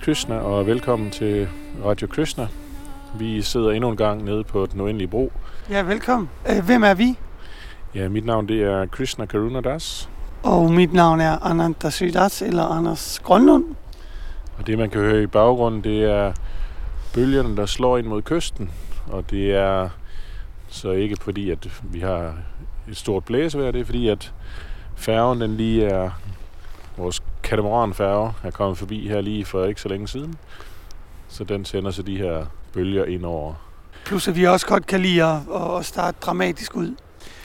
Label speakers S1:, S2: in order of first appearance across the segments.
S1: Krishna og velkommen til Radio Krishna. Vi sidder endnu en gang nede på den uendelige bro.
S2: Ja, velkommen. Øh, Hvem er vi?
S1: Ja, mit navn det er Krishna Karuna Das,
S2: Og mit navn er Ananta Sydas, eller Anders Grønlund.
S1: og det man kan høre i baggrunden, det er bølgerne, der slår ind mod kysten. Og det er så ikke fordi, at vi har et stort blæsevejr, det er fordi, at færgen den lige er, vores katamaranfærge er kommet forbi her lige for ikke så længe siden. Så den sender så de her bølger ind over
S2: Plus at vi også godt kan lide at, at starte dramatisk ud.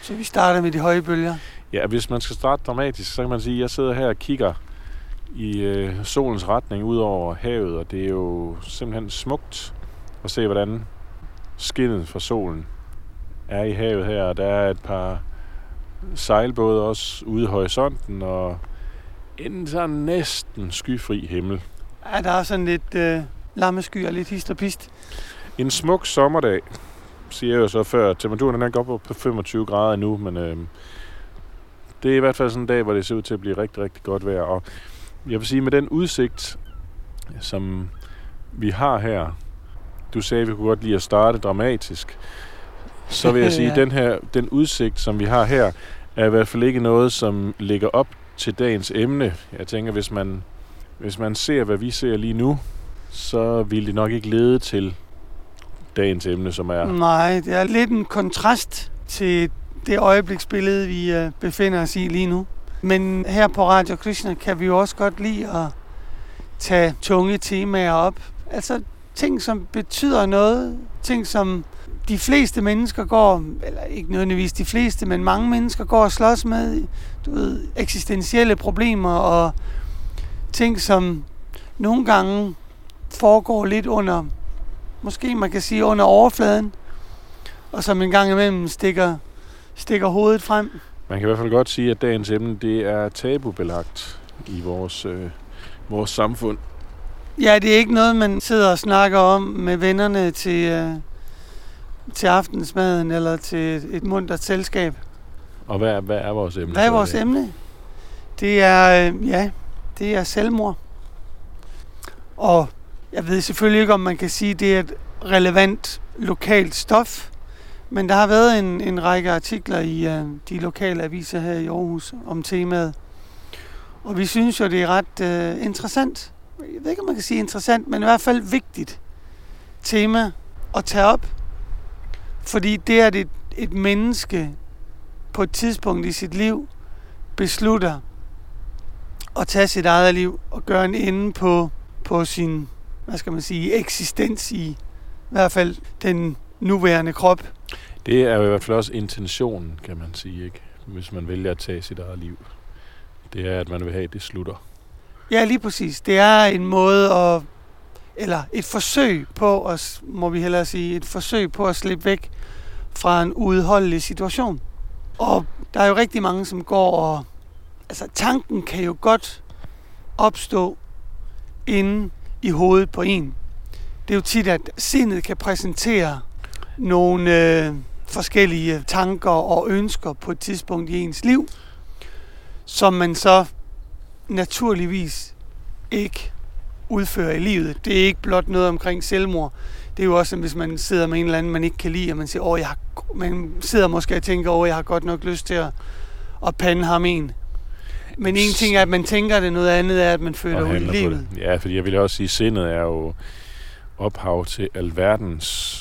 S2: Så vi starter med de høje bølger.
S1: Ja, hvis man skal starte dramatisk, så kan man sige, at jeg sidder her og kigger i øh, solens retning ud over havet, og det er jo simpelthen smukt at se, hvordan skinnet fra solen er i havet her. Og der er et par sejlbåde også ude i horisonten, og en sådan næsten skyfri himmel.
S2: Ja, der er sådan lidt øh, lammesky og lidt hist og pist.
S1: En smuk sommerdag, siger jeg jo så før. Temperaturen den er godt på 25 grader nu, men øh, det er i hvert fald sådan en dag, hvor det ser ud til at blive rigtig, rigtig godt vejr. Og jeg vil sige, med den udsigt, som vi har her, du sagde, at vi kunne godt lide at starte dramatisk, så vil jeg sige, at
S2: Ja.
S1: den her, den udsigt, som vi har her, er i hvert fald ikke noget, som ligger op til dagens emne. Jeg tænker, hvis man, hvis man ser, hvad vi ser lige nu, så vil det nok ikke lede til dagens emne, som er...
S2: Nej, det er lidt en kontrast til det øjebliksbillede, vi øh, befinder os i lige nu. Men her på Radio Krishna kan vi jo også godt lide at tage tunge temaer op. Altså ting, som betyder noget. Ting, som de fleste mennesker går, eller ikke nødvendigvis de fleste, men mange mennesker går og slås med. Du ved, eksistentielle problemer og ting, som nogle gange foregår lidt under, måske man kan sige under overfladen, og som en gang imellem stikker, stikker hovedet frem.
S1: Man kan i hvert fald godt sige, at dagens emne det er tabubelagt i vores, øh, vores samfund.
S2: Ja, det er ikke noget, man sidder og snakker om med vennerne til, øh, til aftensmaden eller til et, muntert selskab.
S1: Og hvad er, hvad er vores emne?
S2: Hvad er vores emne? Det er, øh, ja, det er selvmord. Og jeg ved selvfølgelig ikke, om man kan sige, at det er et relevant lokalt stof, men der har været en, en række artikler i øh, de lokale aviser her i Aarhus om temaet. Og vi synes jo, det er ret øh, interessant. Jeg ved ikke, om man kan sige interessant, men i hvert fald vigtigt tema at tage op. Fordi det er et, et menneske på et tidspunkt i sit liv beslutter at tage sit eget liv og gøre en ende på, på sin, hvad skal man sige, eksistens i, i hvert fald den nuværende krop.
S1: Det er jo i hvert fald også intentionen, kan man sige, ikke? hvis man vælger at tage sit eget liv. Det er, at man vil have, at det slutter.
S2: Ja, lige præcis. Det er en måde at, eller et forsøg på, at, må vi hellere sige, et forsøg på at slippe væk fra en udholdelig situation. Og der er jo rigtig mange, som går og, altså tanken kan jo godt opstå inde i hovedet på en. Det er jo tit, at sindet kan præsentere nogle øh, forskellige tanker og ønsker på et tidspunkt i ens liv, som man så naturligvis ikke udfører i livet. Det er ikke blot noget omkring selvmord. Det er jo også, hvis man sidder med en eller anden, man ikke kan lide, og man siger, åh, jeg har, man sidder måske og tænker, åh, jeg har godt nok lyst til at, at pande ham en. Men en ting er, at man tænker det, noget andet er, at man føler ud i livet.
S1: det. Ja, fordi jeg vil også sige, at sindet er jo ophav til alverdens...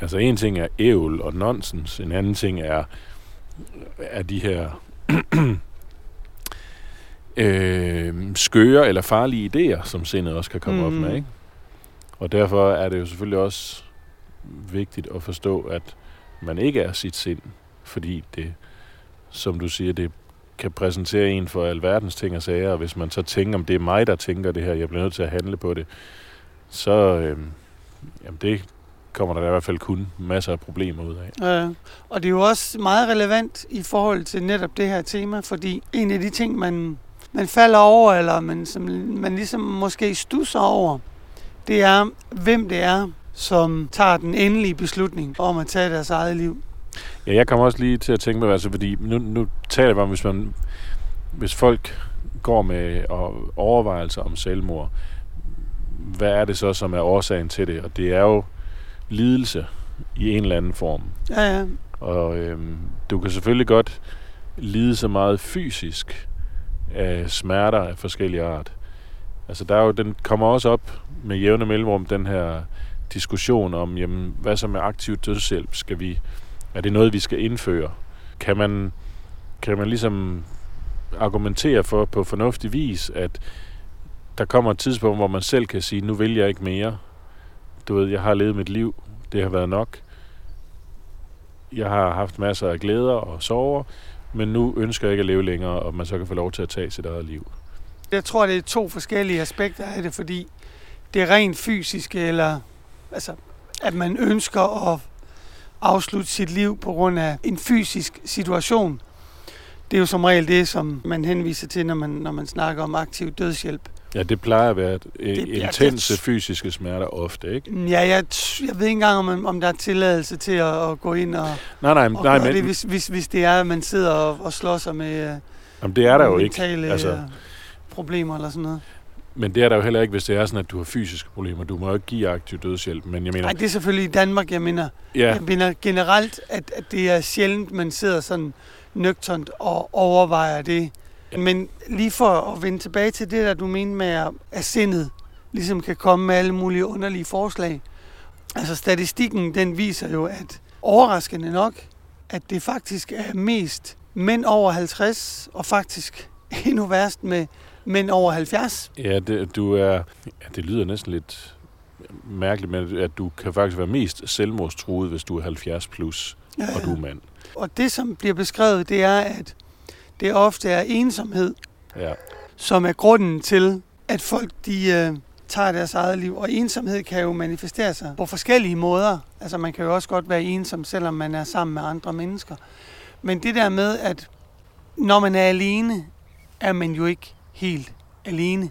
S1: Altså en ting er ævl og nonsens, en anden ting er, er de her øh, skøre eller farlige idéer, som sindet også kan komme mm. op med. Ikke? Og derfor er det jo selvfølgelig også vigtigt at forstå, at man ikke er sit sind, fordi det, som du siger, det kan præsentere en for alverdens ting og sager, og hvis man så tænker, om det er mig, der tænker det her, jeg bliver nødt til at handle på det, så øh, jamen det kommer der i hvert fald kun masser af problemer ud af.
S2: Øh, og det er jo også meget relevant i forhold til netop det her tema, fordi en af de ting, man, man falder over, eller man, som man ligesom måske stusser over, det er, hvem det er, som tager den endelige beslutning om at tage deres eget liv.
S1: Ja, jeg kommer også lige til at tænke mig, altså, fordi nu, nu taler jeg om, hvis, man, hvis folk går med og overvejelser om selvmord, hvad er det så, som er årsagen til det? Og det er jo lidelse i en eller anden form.
S2: Ja, ja.
S1: Og øhm, du kan selvfølgelig godt lide så meget fysisk af smerter af forskellige art. Altså der er jo, den kommer også op med jævne mellemrum, den her diskussion om, jamen, hvad så med aktiv dødshjælp? Skal vi, er det noget, vi skal indføre? Kan man, kan man ligesom argumentere for på fornuftig vis, at der kommer et tidspunkt, hvor man selv kan sige, nu vil jeg ikke mere. Du ved, jeg har levet mit liv. Det har været nok. Jeg har haft masser af glæder og sorger, men nu ønsker jeg ikke at leve længere, og man så kan få lov til at tage sit eget liv.
S2: Jeg tror, det er to forskellige aspekter af det, fordi det er rent fysisk, eller altså, at man ønsker at afslutte sit liv på grund af en fysisk situation. Det er jo som regel det, som man henviser til, når man, når man snakker om aktiv dødshjælp.
S1: Ja, det plejer at være et,
S2: Det- ja,
S1: intense
S2: det-
S1: fysiske smerter ofte, ikke?
S2: Ja, jeg, jeg ved ikke engang, om, om der er tilladelse til at, at gå ind og,
S1: Nej, nej,
S2: og
S1: nej men
S2: det, hvis, hvis, hvis det er, at man sidder og, og slår sig med øh,
S1: jamen, det er der jo ikke. Altså,
S2: altså, problemer eller sådan noget.
S1: men det er der jo heller ikke, hvis det er sådan, at du har fysiske problemer. Du må jo ikke give aktiv dødshjælp, men jeg mener...
S2: Nej, det er selvfølgelig i Danmark, jeg mener.
S1: ja,
S2: Jeg mener generelt, at, at det er sjældent, man sidder sådan nøgternt og overvejer det. Men lige for at vende tilbage til det, der du mener med, at- sindet ligesom kan komme med alle mulige underlige forslag. Altså statistikken, den viser jo, at overraskende nok, at det faktisk er mest mænd over 50, og faktisk endnu værst med mænd over 70.
S1: ja det, du er... Ja, det lyder næsten lidt mærkeligt, men at du kan faktisk være mest selvmordstruet, hvis du er 70 plus, og du er mand.
S2: Og det, som bliver beskrevet, det er, at det ofte er ensomhed,
S1: Ja.
S2: som er grunden til, at folk de øh, tager deres eget liv. Og ensomhed kan jo manifestere sig på forskellige måder. Altså man kan jo også godt være ensom, selvom man er sammen med andre mennesker. Men det der med, at når man er alene, er man jo ikke helt alene.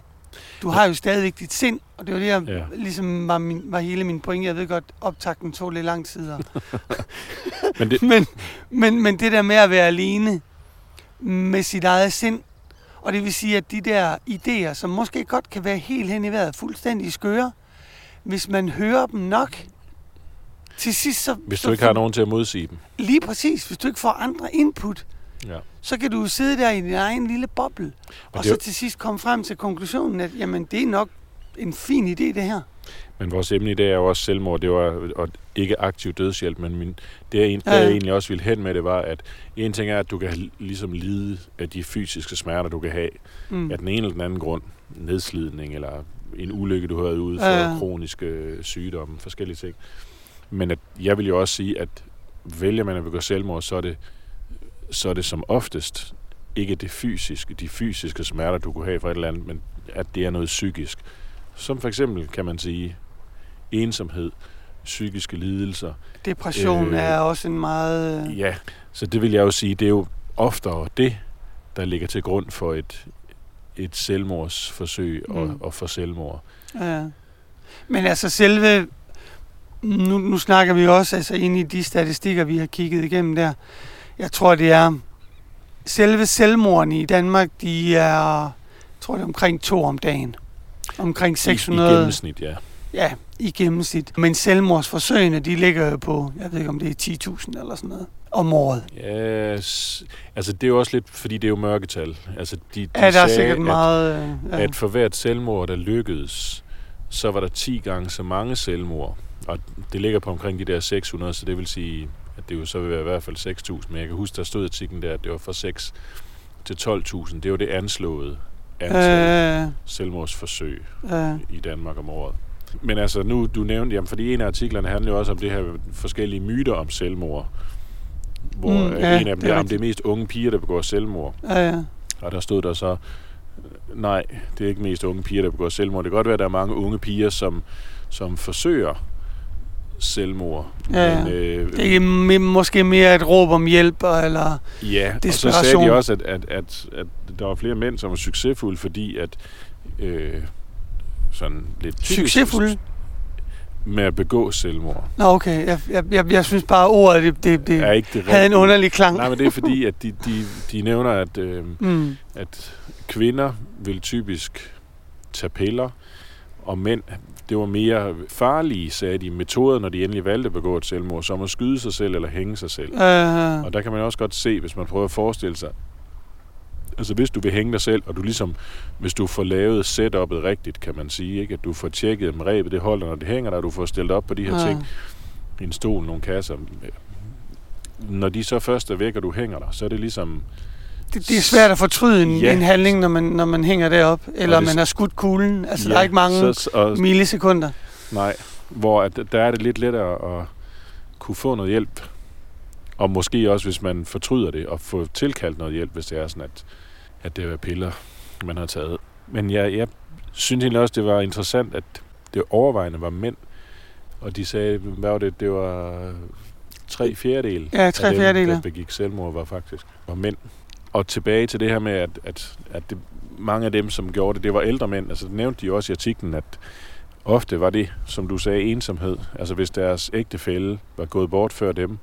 S2: Du har jo stadigvæk dit sind, og det var det, jeg
S1: Ja.
S2: ligesom var, min, var hele min pointe. Jeg ved godt, optakten tog lidt lang tid. Og,
S1: Men det,
S2: men, men, men det der med at være alene med sit eget sind, og det vil sige, at de der idéer, som måske godt kan være helt hen i vejret, fuldstændig skøre, hvis man hører dem nok, til sidst så...
S1: hvis
S2: så
S1: du ikke har nogen til at modsige dem.
S2: Lige præcis, hvis du ikke får andre input,
S1: Ja.
S2: så kan du sidde der i din egen lille boble, og,
S1: det
S2: så til sidst komme frem til konklusionen, at jamen, det er nok en fin idé, det her.
S1: Men vores emne i dag er jo også selvmord. Det var og ikke aktiv dødshjælp, men min, det, jeg,
S2: Ja,
S1: ja. jeg egentlig også ville hen med det, var, at en ting er, at du kan ligesom lide af de fysiske smerter, du kan have
S2: Mm.
S1: af den ene eller den anden grund. Nedslidning eller en ulykke, du har været ude for,
S2: Ja,
S1: kroniske sygdomme, forskellige ting. Men at, jeg vil jo også sige, at vælger man at begå selvmord, så er det, så er det som oftest ikke det fysiske, de fysiske smerter, du kunne have for et eller andet, men at det er noget psykisk. Som for eksempel, kan man sige, ensomhed, psykiske lidelser.
S2: Depression
S1: Øh,
S2: er også en meget... øh,
S1: Ja, så det vil jeg jo sige, det er jo oftere det, der ligger til grund for et, et selvmordsforsøg og,
S2: Mm.
S1: og for selvmord.
S2: Ja. Men altså selve, nu, nu snakker vi også altså ind i de statistikker, vi har kigget igennem der. Jeg tror, det er selve selvmordene i Danmark, de er, jeg tror det er omkring to om dagen. Omkring
S1: I, I
S2: 600,
S1: gennemsnit, ja.
S2: Ja, i gennemsnit. Men selvmordsforsøgene, de ligger jo på, jeg ved ikke om det er 10.000 eller sådan noget, om året.
S1: ja s- altså det er jo også lidt, fordi det er jo mørketal. Altså de, de
S2: Ja, der er
S1: sagde,
S2: sikkert
S1: at,
S2: meget... øh, Ja.
S1: at for hvert selvmord, der lykkedes, så var der 10 gange så mange selvmord. Og det ligger på omkring de der 600, så det vil sige, at det jo så vil være i hvert fald 6.000. Men jeg kan huske, der stod i artiklen der, at det var fra 6 til 12.000. Det er jo det anslåede antal
S2: Øh,
S1: selvmordsforsøg
S2: øh,
S1: i Danmark om året. Men altså nu, du nævnte, jamen fordi en af artiklerne handler jo også om det her forskellige myter om selvmord. Hvor
S2: Mm, ja,
S1: en af dem
S2: det er
S1: om det er mest unge piger, der begår selvmord.
S2: ja, ja.
S1: Og der stod der så, nej, det er ikke mest unge piger, der begår selvmord. Det kan godt være, at der er mange unge piger, som, som forsøger selvmord.
S2: Ja.
S1: Men, øh,
S2: Det er måske mere et råb om hjælp, eller...
S1: Ja, og så sagde de også, at, at, at, at der var flere mænd, som var succesfulde, fordi at øh, sådan lidt
S2: Succesfulde?
S1: med at begå selvmord.
S2: Nå, okay. Jeg, jeg, jeg, jeg synes bare, at ordet det, det, det
S1: er ikke det
S2: havde en underlig klang.
S1: Nej, men det er fordi, at de, de, de nævner, at, øh,
S2: Mm.
S1: at kvinder vil typisk tage piller, og mænd, det var mere farlige, sagde de, metoder, når de endelig valgte at begå et selvmord, som at skyde sig selv eller hænge sig selv.
S2: Øh,
S1: Og der kan man også godt se, hvis man prøver at forestille sig, altså hvis du vil hænge dig selv, og du ligesom, hvis du får lavet setup'et rigtigt, kan man sige, ikke? at du får tjekket, om rebet det holder, når det hænger der, og du får stillet op på de her
S2: Ja.
S1: ting, en stol, nogle kasser. Når de så først er væk, og du hænger der, så er det ligesom,
S2: det, det er svært at fortryde en,
S1: Ja.
S2: en handling, når man, når man hænger derop, eller
S1: det-
S2: man har skudt kuglen. Altså, ja, der er ikke mange
S1: så, og,
S2: millisekunder.
S1: Nej, hvor at, der er det lidt lettere at kunne få noget hjælp. Og måske også, hvis man fortryder det, og få tilkaldt noget hjælp, hvis det er sådan, at, at det er piller, man har taget. Men jeg, jeg synes egentlig også, det var interessant, at det overvejende var mænd. Og de sagde, hvad var det? Det var tre fjerdedel
S2: Ja, tre
S1: af dem,
S2: fjerdedele.
S1: der begik selvmord, var faktisk var mænd. Og tilbage til det her med, at, at, at det, mange af dem, som gjorde det, det var ældre mænd. Altså, det nævnte de også i artiklen, at ofte var det, som du sagde, ensomhed. Altså, hvis deres ægtefælle var gået bort før dem,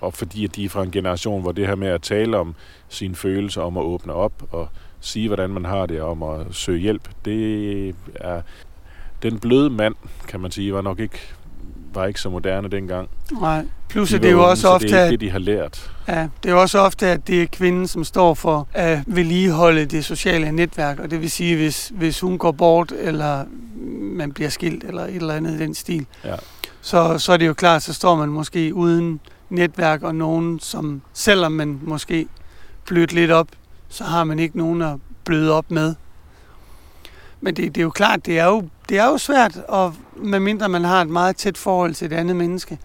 S1: og fordi at de er fra en generation, hvor det her med at tale om sine følelser, om at åbne op og sige, hvordan man har det, om at søge hjælp, det er... Den bløde mand, kan man sige, var nok ikke var ikke så moderne dengang.
S2: Nej. Plus,
S1: De
S2: at det er jo også
S1: så
S2: ofte,
S1: det er det, de har lært.
S2: Ja, det er jo også ofte, at det er kvinden, som står for at vedligeholde det sociale netværk, og det vil sige, hvis, hvis hun går bort, eller man bliver skilt, eller et eller andet i den stil,
S1: Ja.
S2: så, så er det jo klart, så står man måske uden netværk og nogen, som selvom man måske blødt lidt op, så har man ikke nogen at bløde op med. Men det, det er jo klart, det er jo, det er jo svært, og medmindre man har et meget tæt forhold til et andet menneske,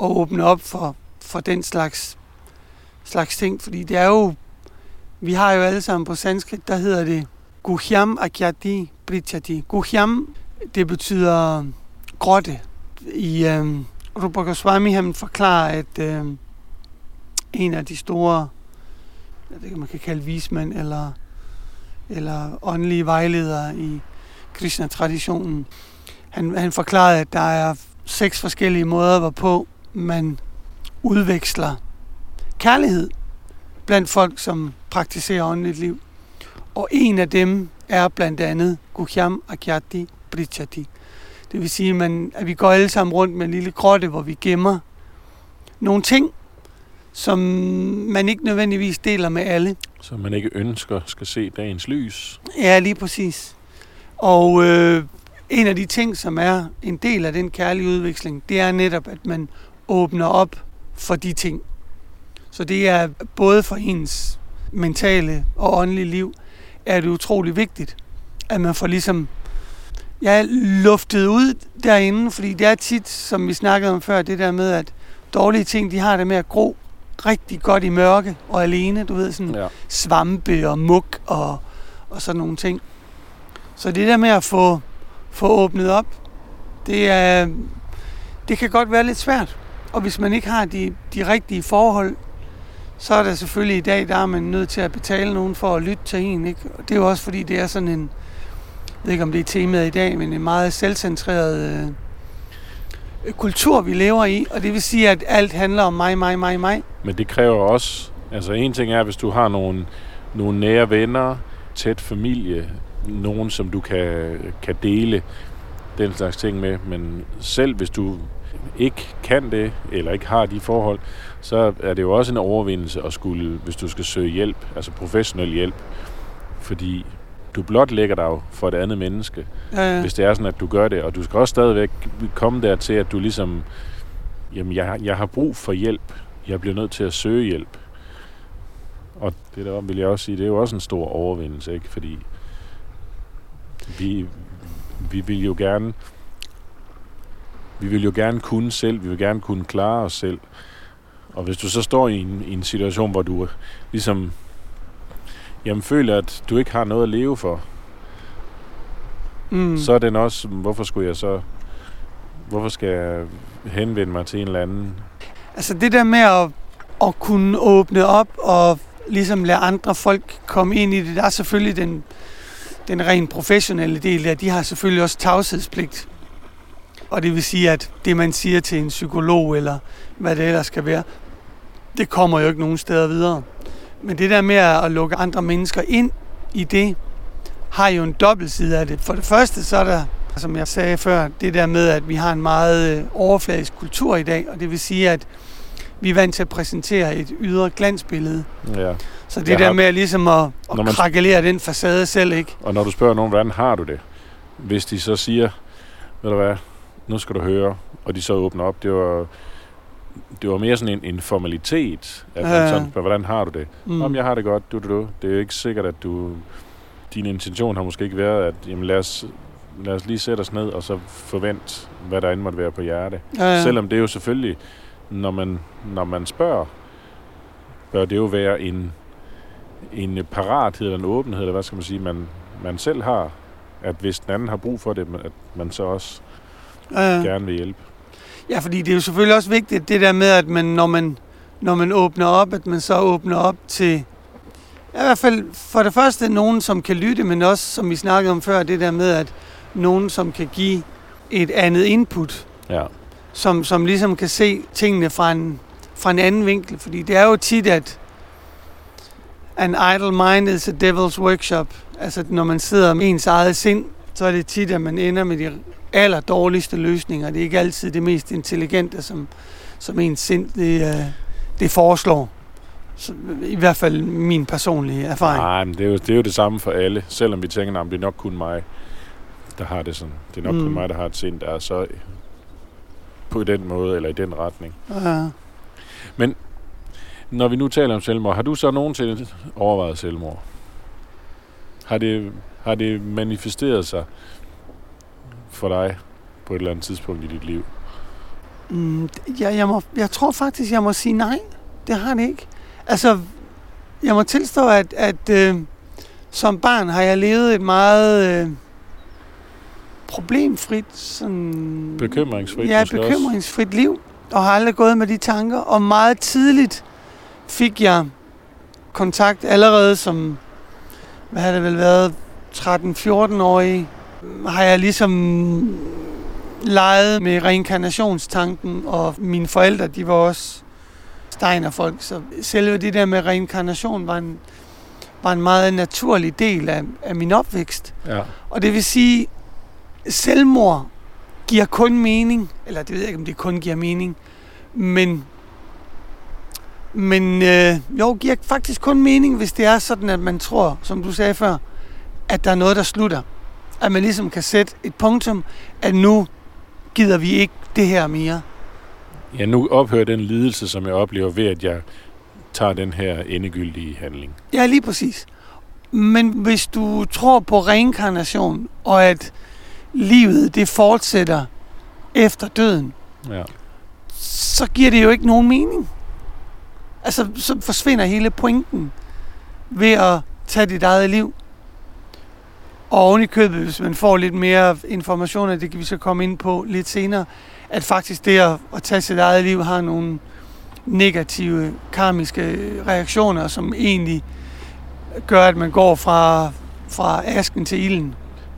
S2: at åbne op for, for den slags, slags ting. Fordi det er jo, vi har jo alle sammen på sanskrit, der hedder det Guhyam Akyati Prichati. Guhyam, det betyder grotte. I øh, Rupa Goswami, han forklarer, at øh, en af de store, jeg ved ikke, man kan kalde vismænd, eller, eller åndelige vejledere i Krishna-traditionen, han, han forklarede, at der er seks forskellige måder, hvorpå man udveksler kærlighed blandt folk, som praktiserer åndeligt liv. Og en af dem er blandt andet Guhyam Akyati Prichati. Det vil sige, man, at vi går alle sammen rundt med en lille grotte, hvor vi gemmer nogle ting, som man ikke nødvendigvis deler med alle.
S1: som man ikke ønsker skal se dagens lys.
S2: Ja, lige præcis. Og øh, en af de ting, som er en del af den kærlige udveksling, det er netop, at man åbner op for de ting. Så det er både for ens mentale og åndelige liv, er det utrolig vigtigt, at man får ligesom ja, luftet ud derinde, fordi det er tit, som vi snakkede om før, det der med, at dårlige ting, de har det med at gro rigtig godt i mørke og alene, du ved, sådan
S1: Ja.
S2: svampe og muk og, og sådan nogle ting. Så det der med at få, få åbnet op, det, er, det kan godt være lidt svært. Og hvis man ikke har de, de rigtige forhold, så er der selvfølgelig i dag, der er man nødt til at betale nogen for at lytte til en. Ikke? Og det er jo også fordi, det er sådan en, jeg ved ikke om det er temaet i dag, men en meget selvcentreret øh, kultur, vi lever i. Og det vil sige, at alt handler om mig, mig, mig, mig.
S1: Men det kræver også, altså en ting er, hvis du har nogle, nogle nære venner, tæt familie, nogen, som du kan, kan dele den slags ting med, men selv hvis du ikke kan det, eller ikke har de forhold, så er det jo også en overvindelse at skulle, hvis du skal søge hjælp, altså professionel hjælp, fordi du blot lægger dig jo for et andet menneske,
S2: Øh,
S1: hvis det er sådan, at du gør det. Og du skal også stadigvæk komme dertil, at du ligesom, jamen jeg, jeg har brug for hjælp. Jeg bliver nødt til at søge hjælp. Og det der vil jeg også sige, det er jo også en stor overvindelse, ikke? Fordi vi, vi vil jo gerne vi vil jo gerne kunne selv, vi vil gerne kunne klare os selv. Og hvis du så står i en, i en situation, hvor du ligesom jamen, føler, at du ikke har noget at leve for,
S2: mm.
S1: så er den også, hvorfor skulle jeg så, hvorfor skal jeg henvende mig til en eller anden?
S2: Altså det der med at, at kunne åbne op og ligesom lade andre folk komme ind i det, der er selvfølgelig den, den rent professionelle del der, de har selvfølgelig også tavshedspligt. Og det vil sige, at det man siger til en psykolog, eller hvad det ellers skal være, det kommer jo ikke nogen steder videre. Men det der med at lukke andre mennesker ind i det, har jo en dobbelt side af det. For det første, så er der Som jeg sagde før, det der med, at vi har en meget øh, overfladisk kultur i dag, og det vil sige, at vi er vant til at præsentere et ydre glansbillede.
S1: Ja.
S2: Så det
S1: Jeg
S2: der
S1: har-
S2: med at ligesom at, at
S1: man-
S2: krakelere den facade selv, ikke?
S1: Og når du spørger nogen, hvordan har du det? Hvis de så siger, ved du hvad, nu skal du høre, og de så åbner op, det var, det var mere sådan en, en formalitet, at man
S2: Ja.
S1: sådan spørger, hvordan har du det?
S2: Mm.
S1: Om jeg har det godt, du, du, du. Det er jo ikke sikkert, at du... Din intention har måske ikke været, at jamen, lad, os, lad os lige sætte os ned, og så forvent, hvad der end måtte være på hjerte.
S2: ja, ja.
S1: Selvom det jo selvfølgelig, når man, når man spørger, bør det jo være en, en parathed eller en åbenhed, eller hvad skal man sige, man, man selv har. At hvis den anden har brug for det, at man så også
S2: ja, ja.
S1: gerne vil hjælpe.
S2: Ja, fordi det er jo selvfølgelig også vigtigt, det der med, at man, når man, når man åbner op, at man så åbner op til, ja, i hvert fald for det første nogen, som kan lytte, men også, som vi snakkede om før, det der med, at nogen, som kan give et andet input,
S1: Ja.
S2: som, som ligesom kan se tingene fra en, fra en anden vinkel. Fordi det er jo tit, at an idle mind is a devil's workshop. Altså, når man sidder med ens eget sind, så er det tit, at man ender med de aller dårligste løsninger. Det er ikke altid det mest intelligente, som, som ens sind det, øh, det foreslår. Så, I hvert fald min personlige erfaring.
S1: Nej, men det er, jo, det er jo det samme for alle. Selvom vi tænker, at det er nok kun mig, der har det sådan. Det er nok mm. Kun mig, der har et sind, der er så på den måde, eller i den retning.
S2: Ja.
S1: Når vi nu taler om selvmord, har du så nogensinde overvejet selvmord? Har det, har det manifesteret sig for dig på et eller andet tidspunkt i dit liv?
S2: Mm, jeg, jeg, må, jeg tror faktisk, jeg må sige nej. Det har det ikke. Altså, jeg må tilstå, at, at øh, som barn har jeg levet et meget øh, problemfrit, sådan,
S1: Bekymringsfrit
S2: ja,
S1: også?
S2: bekymringsfrit liv, og har aldrig gået med de tanker. Og meget tidligt fik jeg kontakt allerede som, hvad har det vel været, 13-14-årig, har jeg ligesom leget med reinkarnationstanken, og mine forældre, de var også steinerfolk, så selve det der med reinkarnation var en, var en meget naturlig del af, af min opvækst.
S1: Ja.
S2: Og det vil sige, selvmord giver kun mening, eller det ved jeg ikke, om det kun giver mening, men, men øh, jo, giver faktisk kun mening, hvis det er sådan, at man tror, som du sagde før, at der er noget, der slutter. At man ligesom kan sætte et punktum, at nu gider vi ikke det her mere.
S1: ja, nu ophører den lidelse, som jeg oplever ved, at jeg tager den her endegyldige handling.
S2: Ja, lige præcis. Men hvis du tror på reinkarnation, og at livet det fortsætter efter døden,
S1: Ja.
S2: så giver det jo ikke nogen mening. Altså, så forsvinder hele pointen ved at tage dit eget liv. Og oven i købet, hvis man får lidt mere information, og det kan vi så komme ind på lidt senere, at faktisk det at, at tage sit eget liv har nogle negative karmiske reaktioner, som egentlig gør, at man går fra, fra asken til ilden.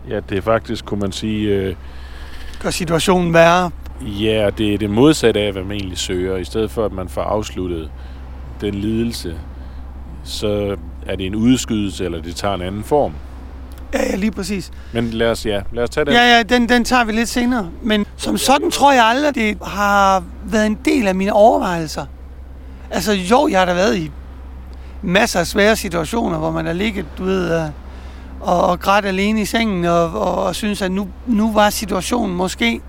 S1: ja, det er faktisk, kunne man sige, øh,
S2: Gør situationen værre.
S1: ja, det er det modsatte af, hvad man egentlig søger. I stedet for, at man får afsluttet den lidelse, så er det en udskydelse, eller det tager en anden form.
S2: Ja, ja, lige præcis.
S1: Men lad os, ja, lad os tage den.
S2: Ja, ja, den, den tager vi lidt senere. Men som sådan tror jeg aldrig, det har været en del af mine overvejelser. Altså jo, jeg har da været i masser af svære situationer, hvor man har ligget, du ved, øh, og, og grædt alene i sengen, og, og, og synes, at nu, nu var situationen måske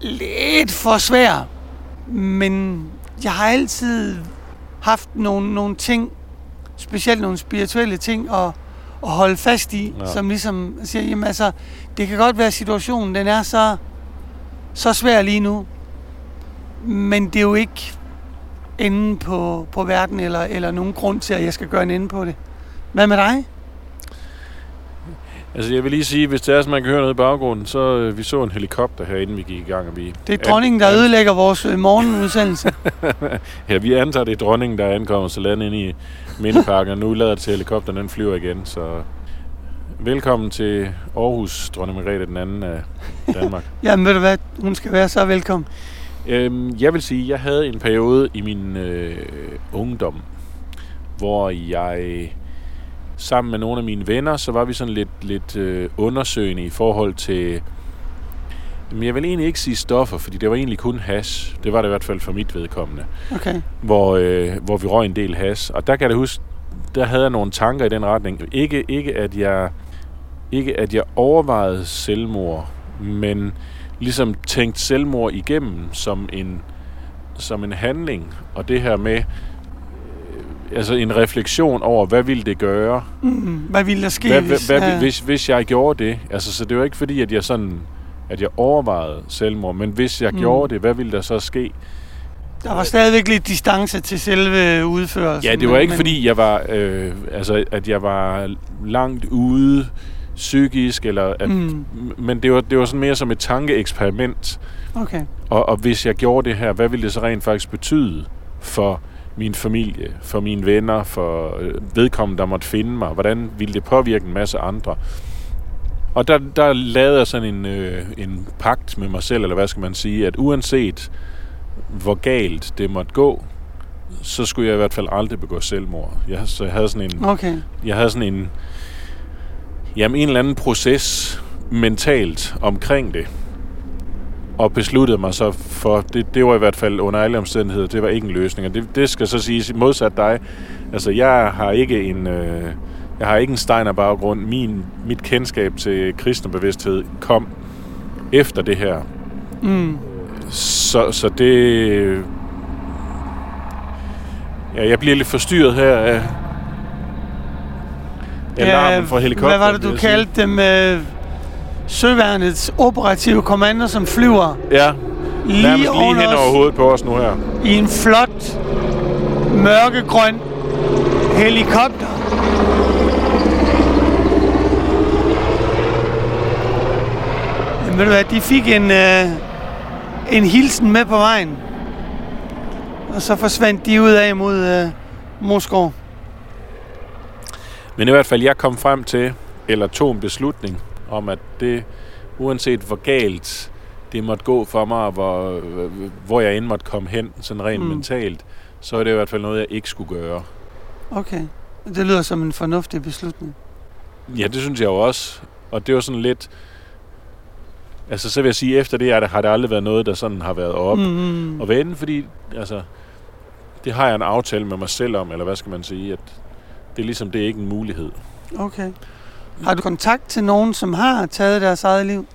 S2: lidt for svær. Men jeg har altid haft nogle, nogle ting, specielt nogle spirituelle ting, at, at holde fast i,
S1: Ja.
S2: som ligesom siger, jamen altså, det kan godt være, at situationen den er så, så svær lige nu, men det er jo ikke enden på, på verden, eller, eller nogen grund til, at jeg skal gøre en ende på det. Hvad med dig?
S1: Altså, jeg vil lige sige, hvis det er, så man kan høre noget i baggrunden, så øh, vi så en helikopter her, inden vi gik i gang, og vi...
S2: Det er dronningen, der ødelægger vores øh, morgenudsendelse.
S1: Ja, vi antager, det er dronningen, der ankommer til landet ind i Mindeparken, og nu lader det til, at helikopteren den flyver igen, så... Velkommen til Aarhus, dronning Margrethe den anden af Danmark.
S2: Jamen ved du hvad, hun skal være så velkommen.
S1: øhm, jeg vil sige, jeg havde en periode i min øh, ungdom, hvor jeg sammen med nogle af mine venner, så var vi sådan lidt, lidt øh, undersøgende i forhold til Men jeg vil egentlig ikke sige stoffer, fordi det var egentlig kun hash. Det var det i hvert fald for mit vedkommende.
S2: Okay.
S1: Hvor, øh, hvor vi røg en del hash. Og der kan jeg huske, der havde jeg nogle tanker i den retning. Ikke, ikke, at, jeg, ikke at jeg overvejede selvmord, men ligesom tænkt selvmord igennem som en, som en handling. Og det her med, altså en refleksion over, hvad ville det gøre?
S2: Mm, hvad ville der ske,
S1: Hvad,
S2: hvis...
S1: hvad,
S2: ja.
S1: hvis, hvis jeg gjorde det? Altså, så det var ikke fordi, at jeg sådan at jeg overvejede selvmord, men hvis jeg
S2: Mm.
S1: gjorde det, hvad ville der så ske?
S2: Der var stadigvæk lidt distance til selve udførelsen.
S1: Ja, det var ikke
S2: men-
S1: fordi, jeg var, øh, altså, at jeg var langt ude psykisk, eller at,
S2: mm.
S1: men det var, det var sådan mere som et tankeeksperiment.
S2: okay.
S1: Og, og hvis jeg gjorde det her, hvad ville det så rent faktisk betyde for min familie, for mine venner, for øh, vedkommende, der måtte finde mig? Hvordan ville det påvirke en masse andre? Og der, der lavede jeg sådan en, øh, en pagt med mig selv, eller hvad skal man sige, at uanset hvor galt det måtte gå, så skulle jeg i hvert fald aldrig begå selvmord. Jeg, så jeg havde sådan en,
S2: Okay.
S1: jeg havde sådan en, jamen en eller anden proces mentalt omkring det. Og besluttede mig så for, det, det var i hvert fald under alle omstændigheder, det var ikke en løsning. Og det, det skal så siges modsat dig. Altså jeg har ikke en, øh, jeg har ikke en Steiner baggrund. Min, mit kendskab til kristen bevidsthed kom efter det her.
S2: Mm.
S1: Så, så det... Ja, jeg bliver lidt forstyrret her af... Alarmen fra helikopteren.
S2: Hvad var det, du
S1: sige.
S2: kaldte dem? Øh, søværnets operative kommando, som flyver
S1: Ja,
S2: lige,
S1: nærmest lige
S2: under
S1: hen over hovedet på os nu her.
S2: i en flot, mørkegrøn helikopter. Jamen, ved du hvad, de fik en, øh, en hilsen med på vejen. Og så forsvandt de ud af mod øh, Moskov.
S1: Men i hvert fald, jeg kom frem til, eller tog en beslutning om, at det, uanset hvor galt det måtte gå for mig, og hvor, hvor jeg end måtte komme hen, sådan rent
S2: Mm.
S1: mentalt, så er det i hvert fald noget, jeg ikke skulle gøre.
S2: Okay. Det lyder som en fornuftig beslutning.
S1: Ja, det synes jeg jo også. Og det var sådan lidt... Altså, så vil jeg sige, efter det der har det aldrig været noget, der sådan har været op. Mm. og vende, fordi altså, det har jeg en aftale med mig selv om, eller hvad skal man sige, at det er ligesom, det er ikke en mulighed.
S2: Okay. Har du kontakt til nogen, som har taget deres eget liv?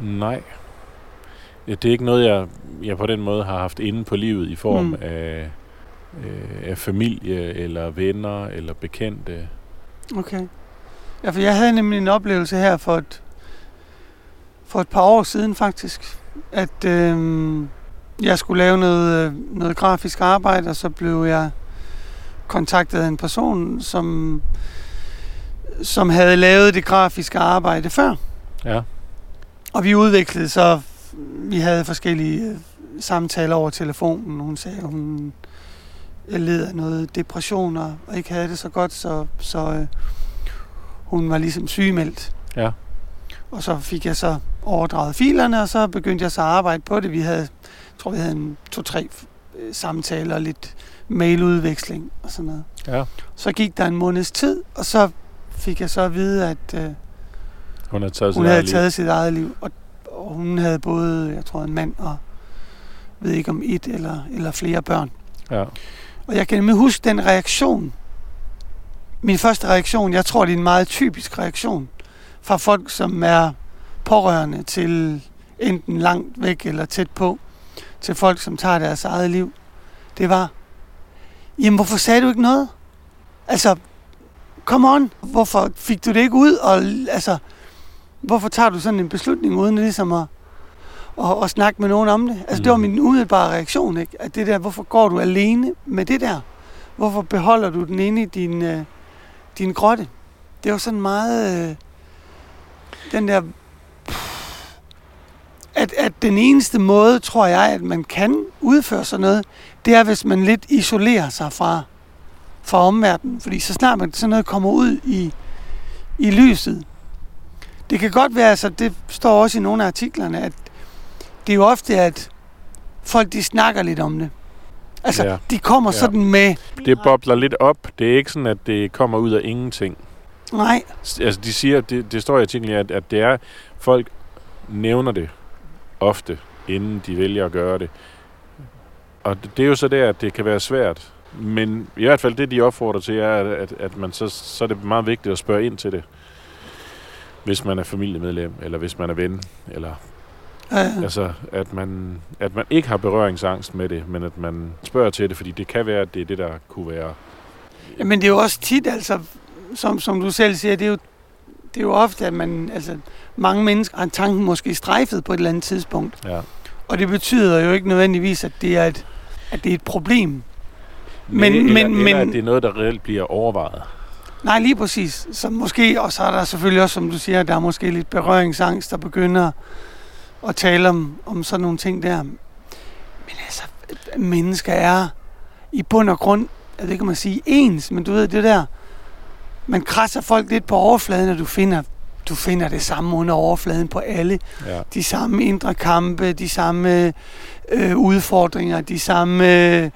S1: Nej. Ja, det er ikke noget, jeg, jeg på den måde har haft inde på livet i form
S2: Mm.
S1: af, øh, af familie, eller venner, eller bekendte.
S2: Okay. Ja, for jeg havde nemlig en oplevelse her for et, for et par år siden faktisk, at øh, jeg skulle lave noget, øh, noget grafisk arbejde, og så blev jeg kontaktet af en person, som, som havde lavet det grafiske arbejde før.
S1: Ja.
S2: Og vi udviklede så, vi havde forskellige øh, samtaler over telefonen. Hun sagde, at hun led af noget depression og ikke havde det så godt, så, så øh, hun var ligesom sygemeldt.
S1: Ja.
S2: Og så fik jeg så overdraget filerne, og så begyndte jeg så at arbejde på det. Vi havde, jeg tror vi havde en to-tre øh, samtaler og lidt mailudveksling og sådan noget.
S1: Ja.
S2: Så gik der en måneds tid, og så fik jeg så at vide, at øh,
S1: Hun har taget
S2: hun
S1: sit
S2: havde
S1: eget liv.
S2: taget sit eget liv. Og, og hun havde både, jeg tror, en mand og ved ikke om et eller, eller flere børn.
S1: Ja.
S2: Og jeg kan nemlig huske den reaktion. Min første reaktion, jeg tror, det er en meget typisk reaktion fra folk, som er pårørende til enten langt væk eller tæt på, til folk, som tager deres eget liv. Det var, jamen hvorfor sagde du ikke noget? Altså, come on, hvorfor fik du det ikke ud? Og altså, hvorfor tager du sådan en beslutning uden ligesom at, at, at snakke med nogen om det? Altså, det var
S1: Mm.
S2: min umiddelbare reaktion, ikke? At det der, hvorfor går du alene med det der? Hvorfor beholder du den inde i din, øh, din grotte? Det var sådan meget... Øh, den der... At, at den eneste måde, tror jeg, at man kan udføre sådan noget, det er, hvis man lidt isolerer sig fra, fra omverdenen. Fordi så snart man sådan noget kommer ud i, i lyset, det kan godt være, altså det står også i nogle af artiklerne, at det er jo ofte, at folk de snakker lidt om det. Altså,
S1: Ja.
S2: de kommer
S1: Ja.
S2: sådan med,
S1: Det bobler lidt op. Det er ikke sådan, at det kommer ud af ingenting.
S2: nej,
S1: Altså, de siger, det, det står i artiklen, at, at det er folk nævner det ofte, inden de vælger at gøre det. Og det er jo så der, at det kan være svært. Men i hvert fald det, de opfordrer til, er, at, at, man så, så er det meget vigtigt at spørge ind til det. Hvis man er familiemedlem, eller hvis man er ven, eller
S2: Ja, ja.
S1: Altså, at man, at man ikke har berøringsangst med det, men at man spørger til det, fordi det kan være, at det er det, der kunne være...
S2: Men det er jo også tit, altså, som, som du selv siger, det er jo, det er jo ofte, at man, altså, mange mennesker har tanken måske strejfet på et eller andet tidspunkt.
S1: Ja.
S2: Og det betyder jo ikke nødvendigvis, at det er et, at det er et problem.
S1: Men- eller,
S2: men-
S1: eller
S2: men-
S1: at det er noget, der reelt bliver overvejet.
S2: Nej, lige præcis. Så måske, og så er der selvfølgelig også, som du siger, der er måske lidt berøringsangst, der begynder at tale om, om sådan nogle ting der. Men altså, mennesker er i bund og grund, jeg ved ikke, om man sige ens, men du ved det der, man krasser folk lidt på overfladen, og du finder, du finder det samme under overfladen på alle.
S1: Ja.
S2: De samme indre kampe, de samme øh, udfordringer, de samme øh,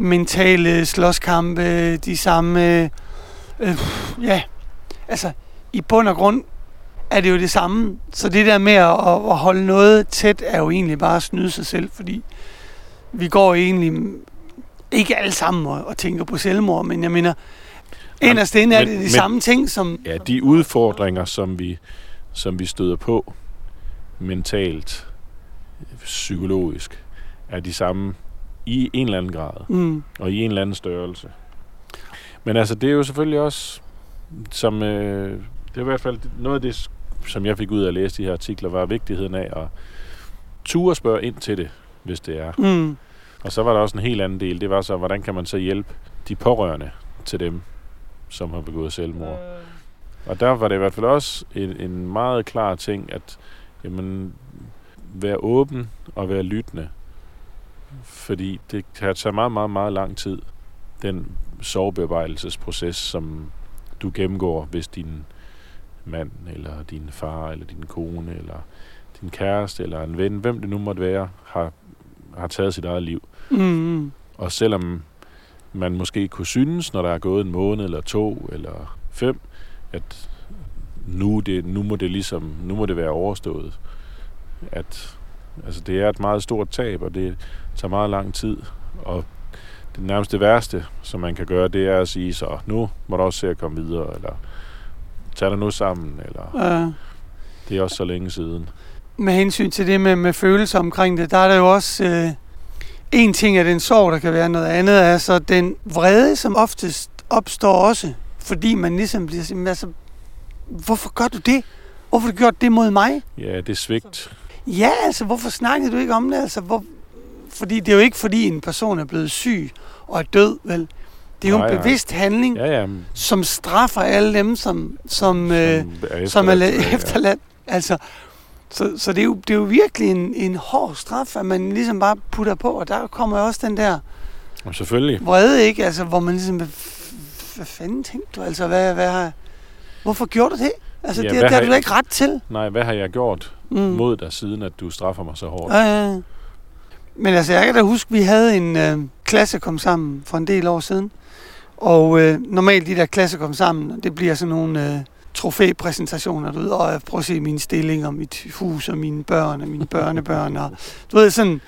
S2: mentale slåskampe, de samme... Øh, ja, altså i bund og grund er det jo det samme. Så det der med at, at holde noget tæt, er jo egentlig bare at snyde sig selv, fordi vi går egentlig ikke alle sammen og, og tænker på selvmord, men jeg mener, inderst inde er det de
S1: men-
S2: samme ting, som...
S1: ja, de udfordringer, som vi, som vi støder på mentalt, psykologisk, er de samme i en eller anden grad,
S2: Mm,
S1: og i en eller anden størrelse. Men altså, det er jo selvfølgelig også, som, øh, det er i hvert fald noget af det, som jeg fik ud af at læse de her artikler, var vigtigheden af at ture spørge ind til det, hvis det er.
S2: mm,
S1: Og så var der også en helt anden del, det var så, hvordan kan man så hjælpe de pårørende til dem, som har begået selvmord. Og der var det i hvert fald også en, en meget klar ting, at jamen, være åben og være lyttende. Fordi det kan tage meget, meget, meget lang tid, den sovebearbejdelsesproces, som du gennemgår, hvis din mand, eller din far, eller din kone, eller din kæreste, eller en ven, hvem det nu måtte være, har, har taget sit eget liv.
S2: mm.
S1: Og selvom man måske kunne synes, når der er gået en måned eller to eller fem, at nu, det, nu må det ligesom, nu må det være overstået. At altså det er et meget stort tab, og det tager meget lang tid. Og det nærmeste værste, som man kan gøre, det er at sige så, nu må du også se at komme videre, eller tag dig nu sammen, eller
S2: Øh.
S1: det er også så længe siden.
S2: med hensyn til det med, med følelser omkring det, der er der jo også... Øh, en ting er den sorg, der kan være noget andet, er så den vrede, som oftest opstår også, fordi man ligesom bliver sådan, altså, hvorfor gør du det? Hvorfor har du gjort det mod mig?
S1: Ja, det er svigt.
S2: Ja, altså, hvorfor snakkede du ikke om det? Altså, hvor, fordi det er jo ikke, fordi en person er blevet syg og er død, vel? Det er jo
S1: Nej,
S2: en
S1: nej.
S2: bevidst handling,
S1: Ja, ja.
S2: som straffer alle dem, som, som, øh,
S1: er
S2: som er
S1: efterladt,
S2: la-
S1: ja.
S2: efterladt. Altså, så, så det, er jo, det er jo virkelig en, en hård straf, at man ligesom bare putter på, og der kommer jo også den der
S1: Og selvfølgelig.
S2: vrede, ikke? Altså, hvor man ligesom, hvad, fanden tænkte du? Altså, hvad, hvad har, hvorfor gjorde du det? Altså,
S1: Ja,
S2: ja, det, det har du da ikke ret til.
S1: Nej, hvad har jeg gjort
S2: Mm.
S1: mod dig, siden at du straffer mig så hårdt?
S2: Ja, ja, ja. Men altså, jeg kan da huske, vi havde en øh, klasse kom sammen for en del år siden. Og øh, normalt de der klasser kom sammen, det bliver sådan nogle øh, trofæpræsentationer, du ved, og jeg prøver at se mine stillinger, mit hus og mine børn og mine børnebørn. Og, du ved, sådan,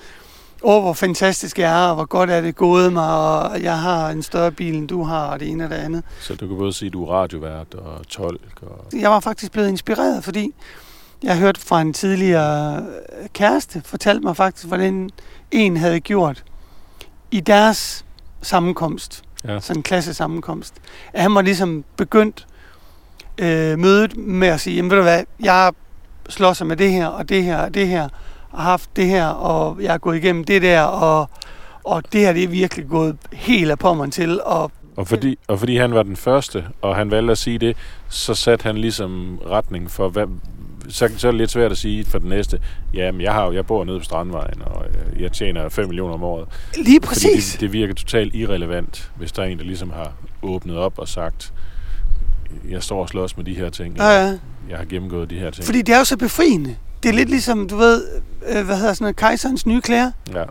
S2: åh, hvor fantastisk jeg er, og hvor godt er det gået mig, og jeg har en større bil, end du har, og det ene og det andet.
S1: Så du kan både sige, at du er radiovært og tolk. Og...
S2: Jeg var faktisk blevet inspireret, fordi jeg hørte fra en tidligere øh, kæreste, fortalte mig faktisk, hvordan en havde gjort i deres sammenkomst,
S1: Ja.
S2: sådan en klassesammenkomst, at han var ligesom begyndt øh, mødet med at sige, jamen ved du hvad, jeg slår sig med det her, og det her, og det her, og har haft det her, og jeg er gået igennem det der, og, og det her, det er virkelig gået helt af pommeren til, og
S1: Og fordi, og fordi han var den første, og han valgte at sige det, så satte han ligesom retning for, hvad, så, så er det lidt svært at sige for den næste, jamen jeg, har, jeg bor nede på Strandvejen, og øh, jeg tjener 5 millioner om året.
S2: lige præcis.
S1: det, det virker totalt irrelevant, hvis der er en, der ligesom har åbnet op og sagt, jeg står og slås med de her ting,
S2: Ja, ja.
S1: jeg har gennemgået de her ting.
S2: Fordi det er jo så befriende. Det er lidt ligesom, du ved, øh, hvad hedder sådan noget, kejserens nye klæder.
S1: Ja.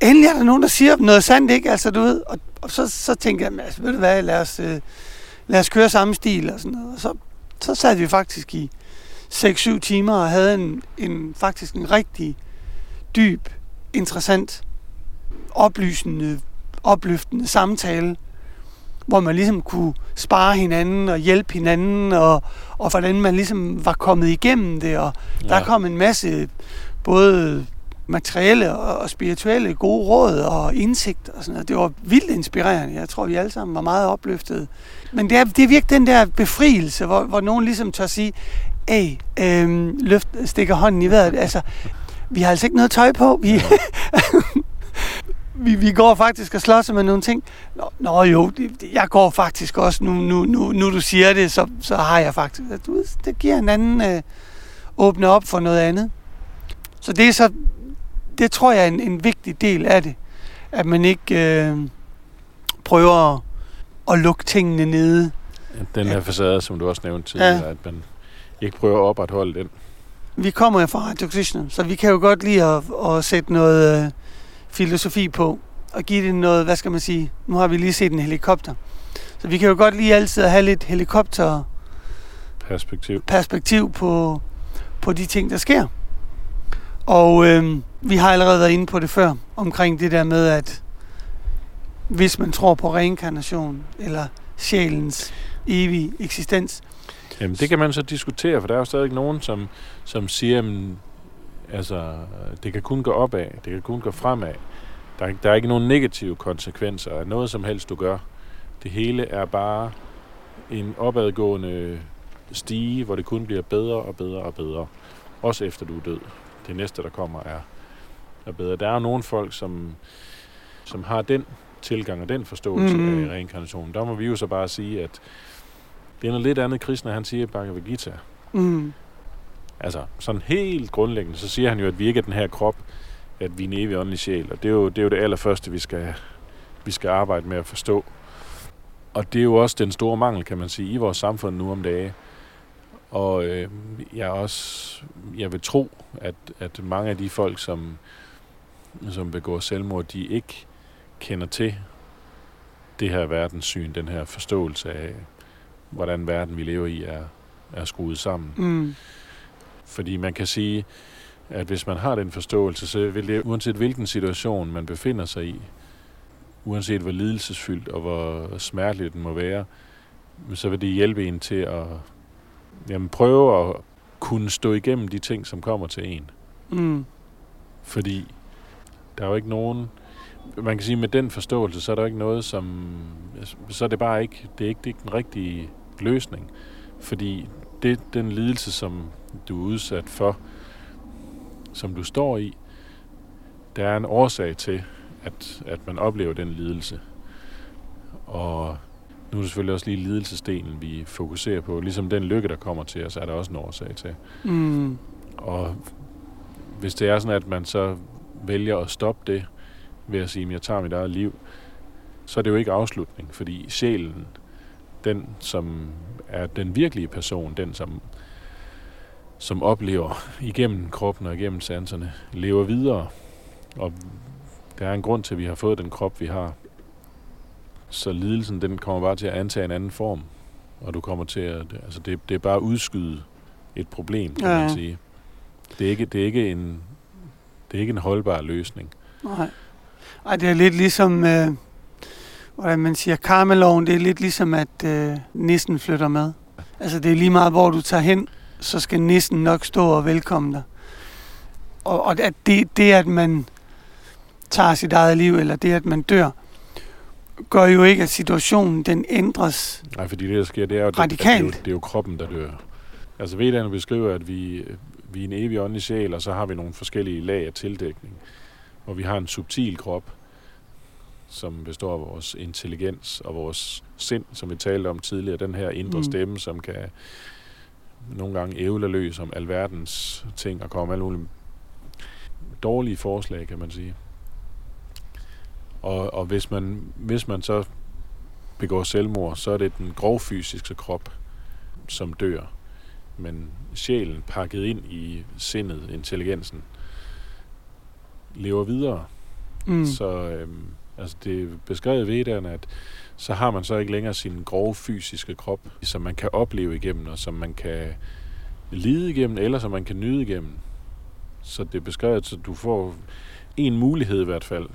S2: Endelig er der nogen, der siger noget sandt, ikke? Altså, du ved, og, og så, så tænker jeg, altså, ved du hvad, lad os, øh, lad os køre samme stil og sådan noget. Og så, så sad vi faktisk i, 6-7 timer og havde en, en faktisk en rigtig dyb, interessant, oplysende, opløftende samtale, hvor man ligesom kunne spare hinanden og hjælpe hinanden, og, og hvordan man ligesom var kommet igennem det, og ja. der kom en masse både materielle og spirituelle gode råd og indsigt og sådan noget. Det var vildt inspirerende. Jeg tror, vi alle sammen var meget opløftede. Men det er, det er virkelig den der befrielse, hvor, hvor nogen ligesom tør sige, hey, øhm, løft, stikker hånden i vejret. Altså, vi har altså ikke noget tøj på. Vi, vi, vi går faktisk og slås med nogle ting. Nå, nå jo, det, jeg går faktisk også, nu, nu, nu, nu du siger det, så, så har jeg faktisk, du, det giver en anden øh, åbne op for noget andet. Så det er så, det tror jeg er en, en vigtig del af det, at man ikke øh, prøver at, at lukke tingene nede.
S1: Den her facade, som du også nævnte tidligere, ja. at man ikke prøver at opretholde den.
S2: Vi kommer jo fra Radio så vi kan jo godt lide at, at sætte noget øh, filosofi på, og give det noget, hvad skal man sige, nu har vi lige set en helikopter. Så vi kan jo godt lige altid have lidt helikopter
S1: perspektiv,
S2: perspektiv på, på de ting, der sker. Og øh, vi har allerede været inde på det før, omkring det der med, at hvis man tror på reinkarnation, eller sjælens evige eksistens.
S1: Jamen det kan man så diskutere, for der er jo stadig nogen, som, som siger, at altså, det kan kun gå opad, det kan kun gå fremad. Der er, der er ikke nogen negative konsekvenser af noget som helst, du gør. Det hele er bare en opadgående stige, hvor det kun bliver bedre og bedre og bedre. Også efter du er død. Det næste, der kommer, er, er bedre. Der er jo nogle folk, som, som har den tilgang og den forståelse mm. af reinkarnationen. Der må vi jo så bare sige, at det er noget lidt andet, Krishna han siger i Bhagavad Gita. Mm. Altså, sådan helt grundlæggende, så siger han jo, at vi ikke er den her krop, at vi er en evig åndelig sjæl. Og det er jo det, er jo det allerførste, vi skal, vi skal arbejde med at forstå. Og det er jo også den store mangel, kan man sige, i vores samfund nu om dagen. Og øh, jeg også, jeg vil tro, at, at mange af de folk, som, som begår selvmord, de ikke kender til det her verdenssyn, den her forståelse af, hvordan verden, vi lever i, er, er skruet sammen. Mm. Fordi man kan sige, at hvis man har den forståelse, så vil det, uanset hvilken situation man befinder sig i, uanset hvor lidelsesfyldt og hvor smerteligt den må være, så vil det hjælpe en til at jamen, prøve at kunne stå igennem de ting, som kommer til en. Mm. Fordi der er jo ikke nogen... Man kan sige, med den forståelse, så er der ikke noget, som... Så er det bare ikke... Det er ikke, det er ikke den rigtige løsning. Fordi det, den lidelse, som du er udsat for, som du står i, der er en årsag til, at, at man oplever den lidelse. Og nu er det selvfølgelig også lige lidelsesdelen, vi fokuserer på. Ligesom den lykke, der kommer til os, er der også en årsag til. Mm. Og hvis det er sådan, at man så vælger at stoppe det ved at sige, at jeg tager mit eget liv, så er det jo ikke afslutning, fordi sjælen, den som er den virkelige person, den som, som oplever igennem kroppen og igennem sanserne, lever videre. Og der er en grund til, at vi har fået den krop, vi har. Så lidelsen, den kommer bare til at antage en anden form. Og du kommer til at... Altså, det, det er bare at udskyde et problem, kan ja. man sige. Det er ikke, det er ikke en... Det er ikke en holdbar løsning.
S2: Nej. Ej, det er lidt ligesom, øh, hvordan man siger, karmeloven, det er lidt ligesom, at øh, nissen flytter med. Altså, det er lige meget, hvor du tager hen, så skal nissen nok stå og velkomme dig. Og, og at det, det, at man tager sit eget liv, eller det, at man dør, gør jo ikke, at situationen den ændres
S1: Nej, fordi det, der sker, det er jo,
S2: radikalt.
S1: Det, det, er jo, det er jo kroppen, der dør. Altså Vedderne beskriver, at vi, vi er en evig åndelig sjæl, og så har vi nogle forskellige lag af tildækning. Og vi har en subtil krop, som består af vores intelligens og vores sind, som vi talte om tidligere. Den her indre mm. stemme, som kan nogle gange ævle løs om alverdens ting og komme alle mulige dårlige forslag, kan man sige. Og, og hvis, man, hvis man så begår selvmord, så er det den grovfysiske krop, som dør. Men sjælen pakket ind i sindet, intelligensen, lever videre. Mm. Så øhm, altså det er beskrevet ved vedderne, at så har man så ikke længere sin grove fysiske krop, som man kan opleve igennem, og som man kan lide igennem, eller som man kan nyde igennem. Så det er beskrevet, så du får en mulighed i hvert fald.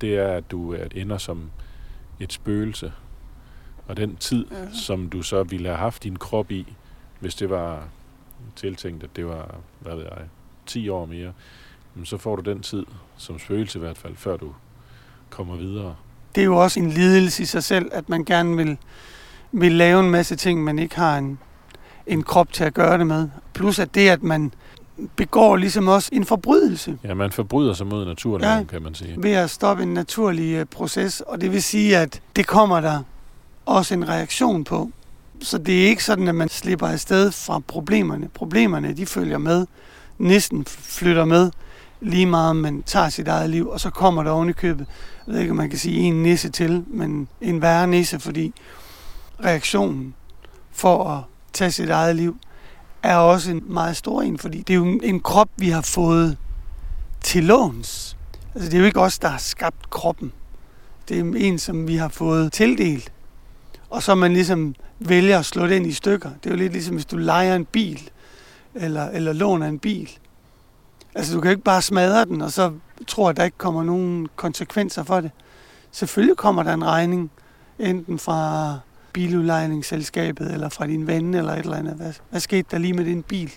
S1: Det er, at du ender som et spøgelse. Og den tid, ja. som du så ville have haft din krop i, hvis det var tiltænkt, at det var, hvad ved jeg, 10 år mere, så får du den tid, som spøgelse i hvert fald, før du kommer videre.
S2: Det er jo også en lidelse i sig selv, at man gerne vil, vil lave en masse ting, man ikke har en, en krop til at gøre det med. Plus at det, at man begår ligesom også en forbrydelse.
S1: Ja, man forbryder sig mod naturen, ja, kan man sige.
S2: Ved at stoppe en naturlig øh, proces, og det vil sige, at det kommer der også en reaktion på. Så det er ikke sådan, at man slipper afsted fra problemerne. Problemerne, de følger med, næsten flytter med, lige meget om man tager sit eget liv, og så kommer der oven i købet, jeg ved ikke, om man kan sige en nisse til, men en værre nisse, fordi reaktionen for at tage sit eget liv, er også en meget stor en, fordi det er jo en krop, vi har fået til låns. Altså det er jo ikke os, der har skabt kroppen. Det er en, som vi har fået tildelt. Og så man ligesom vælger at slå den i stykker. Det er jo lidt ligesom, hvis du leger en bil, eller, eller låner en bil. Altså, du kan jo ikke bare smadre den, og så tror, at der ikke kommer nogen konsekvenser for det. Selvfølgelig kommer der en regning, enten fra biludlejningsselskabet, eller fra din ven, eller et eller andet. Hvad, hvad skete der lige med din bil,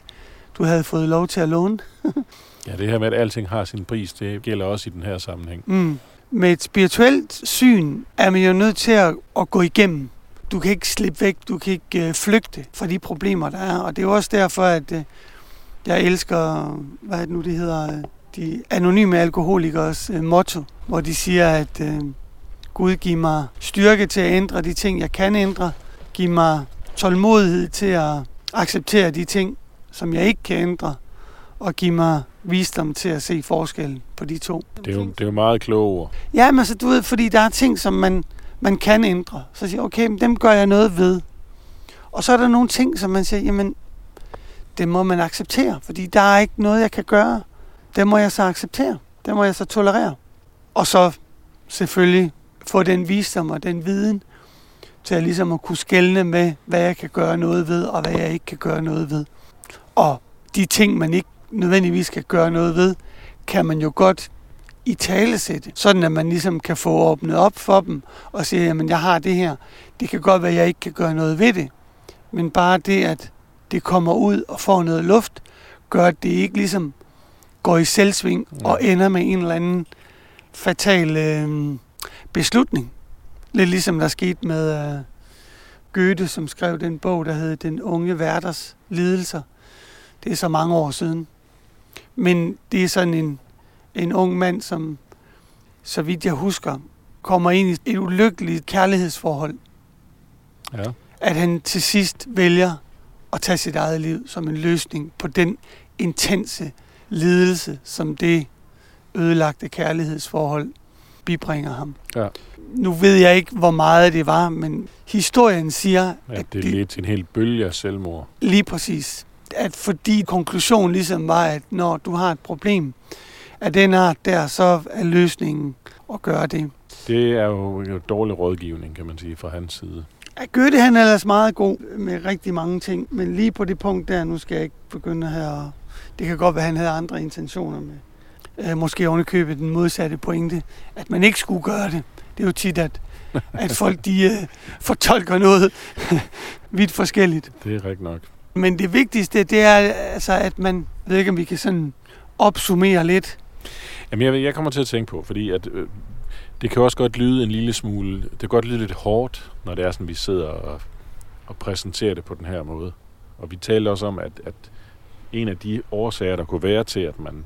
S2: du havde fået lov til at låne?
S1: ja, det her med, at alting har sin pris, det gælder også i den her sammenhæng.
S2: Mm. Med et spirituelt syn er man jo nødt til at, at gå igennem. Du kan ikke slippe væk, du kan ikke øh, flygte fra de problemer, der er. Og det er jo også derfor, at øh, jeg elsker, hvad det nu, det hedder, de anonyme alkoholikers øh, motto, hvor de siger, at øh, Gud giver mig styrke til at ændre de ting, jeg kan ændre. Giv mig tålmodighed til at acceptere de ting, som jeg ikke kan ændre. Og giv mig visdom til at se forskellen på de to.
S1: Det er jo, det er jo meget kloge ord.
S2: Ja, men altså, du ved, fordi der er ting, som man, man kan ændre. Så siger okay, men dem gør jeg noget ved. Og så er der nogle ting, som man siger, jamen, det må man acceptere, fordi der er ikke noget, jeg kan gøre. Det må jeg så acceptere. Det må jeg så tolerere. Og så selvfølgelig få den visdom og den viden til at ligesom at kunne skelne med, hvad jeg kan gøre noget ved, og hvad jeg ikke kan gøre noget ved. Og de ting, man ikke nødvendigvis kan gøre noget ved, kan man jo godt i talesætte, sådan at man ligesom kan få åbnet op for dem og sige, jamen jeg har det her. Det kan godt være, at jeg ikke kan gøre noget ved det, men bare det, at det kommer ud og får noget luft, gør, at det ikke ligesom går i selvsving ja. og ender med en eller anden fatal øh, beslutning. Lidt ligesom der skete med øh, Goethe, som skrev den bog, der hed Den unge værters lidelser. Det er så mange år siden. Men det er sådan en, en ung mand, som, så vidt jeg husker, kommer ind i et ulykkeligt kærlighedsforhold. Ja. At han til sidst vælger at tage sit eget liv som en løsning på den intense lidelse, som det ødelagte kærlighedsforhold bibringer ham. Ja. Nu ved jeg ikke, hvor meget det var, men historien siger...
S1: Ja, at det ledte til en hel bølge af selvmord.
S2: Lige præcis. At fordi konklusionen ligesom var, at når du har et problem af den art der, så er løsningen at gøre det.
S1: Det er jo en dårlig rådgivning, kan man sige, fra hans side.
S2: Ja, Goethe han er ellers meget god med rigtig mange ting, men lige på det punkt der, nu skal jeg ikke begynde her. Det kan godt være, at han havde andre intentioner med. Øh, måske ovenikøbet den modsatte pointe, at man ikke skulle gøre det. Det er jo tit, at, at folk de, uh, fortolker noget vidt forskelligt.
S1: Det er rigtigt nok.
S2: Men det vigtigste, det er altså, at man, jeg ved ikke, om vi kan sådan opsummere lidt.
S1: Jamen, jeg, jeg kommer til at tænke på, fordi at, øh, det kan også godt lyde en lille smule, det kan godt lyde lidt hårdt, når det er sådan, vi sidder og, og præsenterer det på den her måde. Og vi talte også om, at, at en af de årsager, der kunne være til, at man,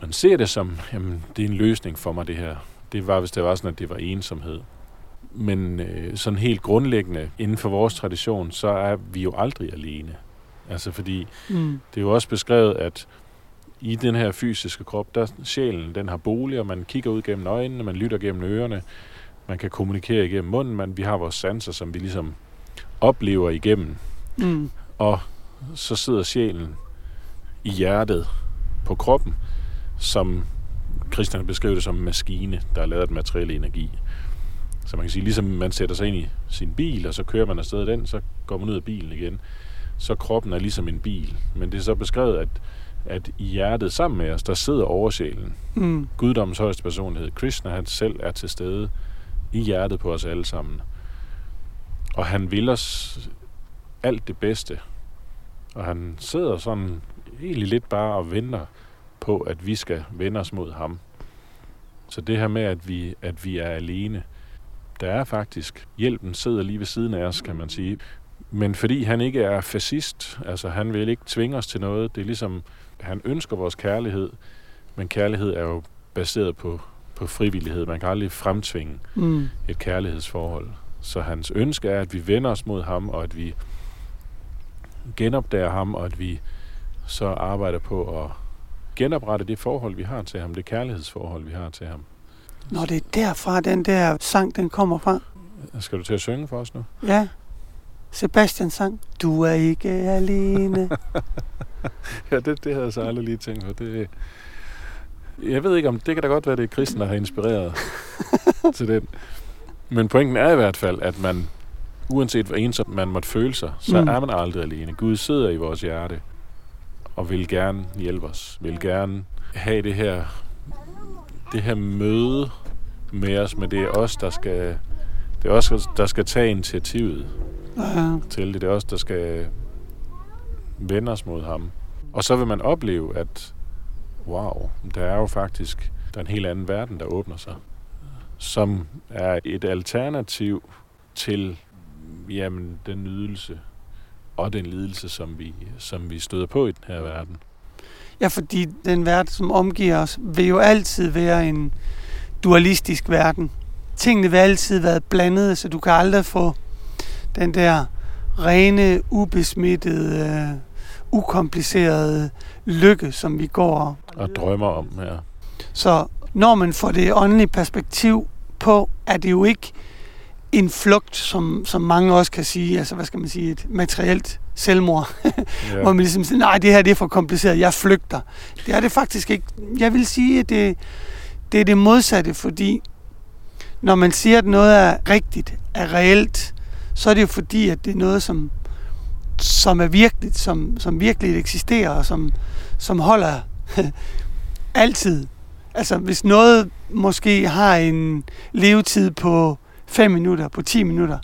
S1: man ser det som, jamen, det er en løsning for mig, det her. Det var, hvis det var sådan, at det var ensomhed. Men øh, sådan helt grundlæggende, inden for vores tradition, så er vi jo aldrig alene. Altså fordi, mm. det er jo også beskrevet, at i den her fysiske krop, der sjælen, den har bolig, og man kigger ud gennem øjnene, man lytter gennem ørerne, man kan kommunikere igennem munden, men vi har vores sanser, som vi ligesom oplever igennem. Mm. Og så sidder sjælen i hjertet på kroppen, som Christian beskrev det som en maskine, der er lavet af materiel energi. Så man kan sige, ligesom man sætter sig ind i sin bil, og så kører man afsted den, så går man ud af bilen igen. så kroppen er ligesom en bil. Men det er så beskrevet, at, at i hjertet sammen med os, der sidder oversjælen.
S2: Mm.
S1: Guddommens højeste personlighed. Krishna, han selv er til stede i hjertet på os alle sammen. Og han vil os alt det bedste. Og han sidder sådan egentlig lidt bare og venter på, at vi skal vende os mod ham. Så det her med, at vi, at vi er alene, der er faktisk, hjælpen sidder lige ved siden af os, kan man sige. Men fordi han ikke er fascist, altså han vil ikke tvinge os til noget, det er ligesom, han ønsker vores kærlighed, men kærlighed er jo baseret på, på frivillighed. Man kan aldrig fremtvinge
S2: Mm.
S1: et kærlighedsforhold. Så hans ønske er, at vi vender os mod ham, og at vi genopdager ham, og at vi så arbejder på at genoprette det forhold, vi har til ham, det kærlighedsforhold, vi har til ham.
S2: Når det er derfra, den der sang, den kommer fra.
S1: Skal du til at synge for os nu?
S2: Ja. Sebastian sang. Du er ikke alene.
S1: Ja, det, det havde jeg så aldrig lige tænkt på. Det, jeg ved ikke om, det kan da godt være, det er kristen, der har inspireret til den. Men pointen er i hvert fald, at man, uanset hvor ensom man måtte føle sig, så
S2: Mm.
S1: er man aldrig alene. Gud sidder i vores hjerte og vil gerne hjælpe os. Vil gerne have det her, det her møde med os, men det er os, der skal, det er os, der skal tage initiativet
S2: Ja.
S1: til det. Det er os, der skal vende os mod ham. Og så vil man opleve, at wow, der er jo faktisk der er en helt anden verden, der åbner sig. Som er et alternativ til jamen, den nydelse og den lidelse, som vi, som vi støder på i den her verden.
S2: ja, fordi den verden, som omgiver os, vil jo altid være en dualistisk verden. Tingene vil altid være blandede, så du kan aldrig få den der rene, ubesmittede, øh, ukomplicerede lykke, som vi går
S1: Og drømmer om her.
S2: Så når man får det åndelige perspektiv på, er det jo ikke en flugt, som, som mange også kan sige, altså hvad skal man sige, et materielt selvmord, ja. hvor
S1: Ja.
S2: man ligesom siger, nej, det her det er for kompliceret, jeg flygter. Det er det faktisk ikke. Jeg vil sige, at det, det er det modsatte, fordi når man siger, at noget er rigtigt, er reelt, så er det jo fordi, at det er noget, som, som er virkeligt, som, som virkelig eksisterer, og som, som holder altid. Altså, hvis noget måske har en levetid på 5 minutter, på 10 minutter,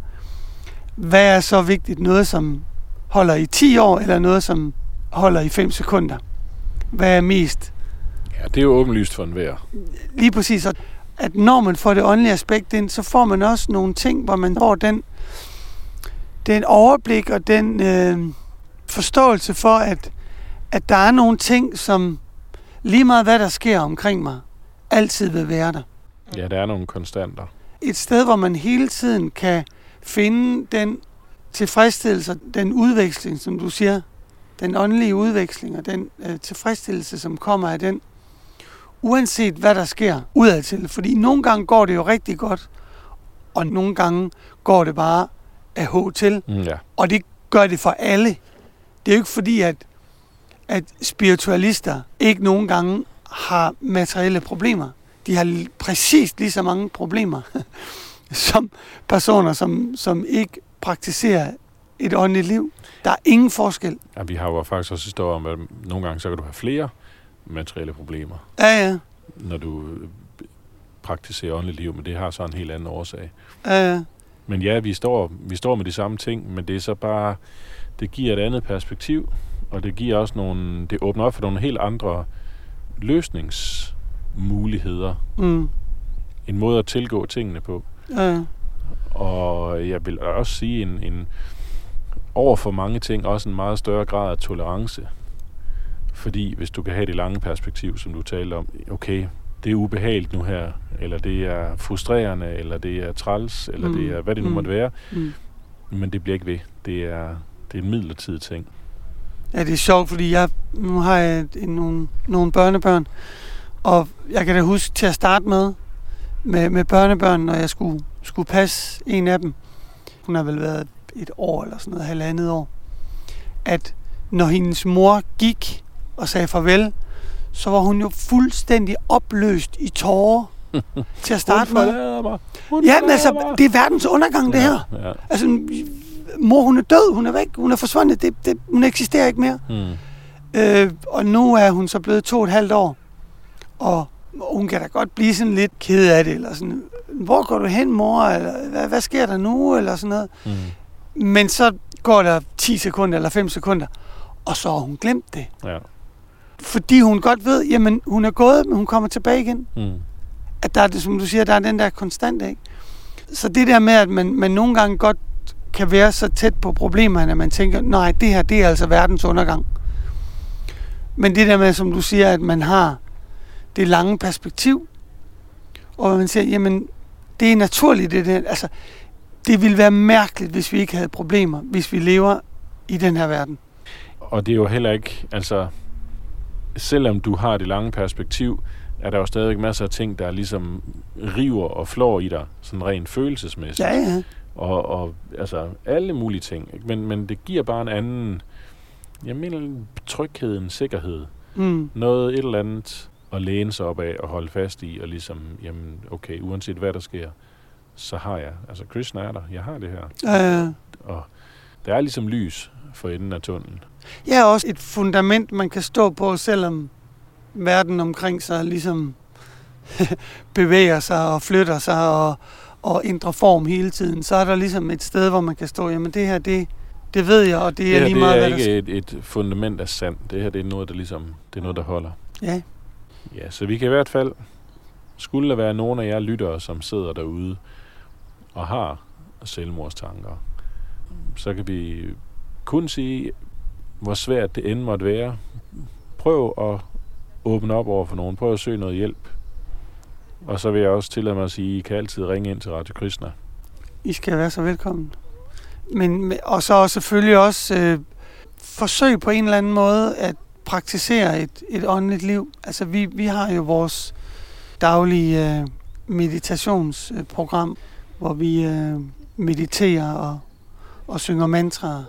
S2: hvad er så vigtigt? Noget, som holder i 10 år, eller noget, som holder i 5 sekunder? Hvad er mest?
S1: ja, det er jo åbenlyst for enhver.
S2: Lige præcis, at- når man får det åndelige aspekt ind, så får man også nogle ting, hvor man får den, den overblik og den øh, forståelse for, at, at der er nogle ting, som lige meget hvad der sker omkring mig, altid vil være der.
S1: Ja, der er nogle konstanter.
S2: Et sted, hvor man hele tiden kan finde den tilfredsstillelse, den udveksling, som du siger, den åndelige udveksling og den øh, tilfredsstillelse, som kommer af den, uanset hvad der sker udadtil. Fordi nogle gange går det jo rigtig godt, og nogle gange går det bare af H til.
S1: Mm, ja.
S2: Og det gør det for alle. Det er jo ikke fordi, at, at spiritualister ikke nogen gange har materielle problemer. De har præcis lige så mange problemer som personer, som, som ikke praktiserer et åndeligt liv. Der er ingen forskel.
S1: ja. vi har jo faktisk også historier om, at nogle gange så kan du have flere materielle problemer.
S2: Ja, ja.
S1: når du øh, praktiserer åndeligt liv, men det har så en helt anden årsag.
S2: ja, ja.
S1: Men ja, vi står, vi står med de samme ting, men det er så bare, det giver et andet perspektiv, og det giver også nogle, det åbner op for nogle helt andre løsningsmuligheder.
S2: Mm.
S1: En måde at tilgå tingene på.
S2: ja, ja.
S1: Og jeg vil også sige, en, en over for mange ting, også en meget større grad af tolerance. Fordi hvis du kan have det lange perspektiv, som du talte om, okay, det er ubehageligt nu her, eller det er frustrerende, eller det er træls, eller
S2: Mm.
S1: det er, hvad det nu
S2: Mm.
S1: måtte være,
S2: Mm.
S1: men det bliver ikke ved. Det er, det er en midlertidig ting.
S2: Ja, det er sjovt, fordi jeg, nu har jeg nogle, nogle børnebørn, og jeg kan da huske til at starte med, med, med børnebørn, når jeg skulle, skulle passe en af dem. Hun har vel været et år eller sådan noget, halvandet år. At når hendes mor gik og sagde farvel, så var hun jo fuldstændig opløst i tårer til at starte med. Ja, men altså,
S1: mig.
S2: det er verdens undergang, det her.
S1: Ja, ja.
S2: Altså, mor hun er død, hun er væk, hun er forsvundet, det, det, hun eksisterer ikke mere.
S1: Mm.
S2: Øh, og nu er hun så blevet to og et halvt år, og hun kan da godt blive sådan lidt ked af det, eller sådan, hvor går du hen, mor, eller hvad, hvad sker der nu, eller sådan noget.
S1: Mm.
S2: Men så går der 10 sekunder eller 5 sekunder, og så har hun glemt det.
S1: Ja.
S2: Fordi hun godt ved, jamen hun er gået, men hun kommer tilbage igen.
S1: Mm.
S2: At der er det, som du siger, der er den der konstant, ikke? Så det der med, at man, man nogle gange godt kan være så tæt på problemerne, at man tænker, nej, det her, det er altså verdens undergang. Men det der med, som du siger, at man har det lange perspektiv, og man siger, jamen, det er naturligt, det der. Altså, det ville være mærkeligt, hvis vi ikke havde problemer, hvis vi lever i den her verden.
S1: Og det er jo heller ikke, altså, selvom du har det lange perspektiv, er der jo stadigvæk masser af ting, der ligesom river og flår i dig, sådan rent følelsesmæssigt.
S2: Ja, ja.
S1: Og, og altså, alle mulige ting. Ikke? Men, men det giver bare en anden, jeg mener, en tryghed, en sikkerhed.
S2: Mm.
S1: Noget, et eller andet at læne sig op af og holde fast i, og ligesom, jamen, okay, uanset hvad der sker, så har jeg, altså Krishna er der, jeg har det her.
S2: Ja, ja.
S1: Og der er ligesom lys for enden af tunnelen.
S2: Ja, også et fundament, man kan stå på, selvom verden omkring sig ligesom bevæger sig og flytter sig og, og ændrer form hele tiden. Så er der ligesom et sted, hvor man kan stå, jamen det her, det, det ved jeg, og det,
S1: Det
S2: er
S1: her,
S2: lige
S1: det
S2: meget,
S1: er
S2: hvad der
S1: ikke et, et fundament af sand. Det her, det er noget, der ligesom, det er noget, der holder.
S2: Ja,
S1: Ja, så vi kan i hvert fald, skulle der være nogen af jer lyttere, som sidder derude og har selvmordstanker, så kan vi kun sige, hvor svært det end måtte være. Prøv at åbne op over for nogen. Prøv at søge noget hjælp. Og så vil jeg også tillade mig at sige, at I kan altid ringe ind til Radio Krishna.
S2: I skal være så velkommen. Men, og så selvfølgelig også øh, forsøg på en eller anden måde at praktisere et, et åndeligt liv. Altså vi, vi har jo vores daglige øh, meditationsprogram, hvor vi øh, mediterer og, og synger mantraer.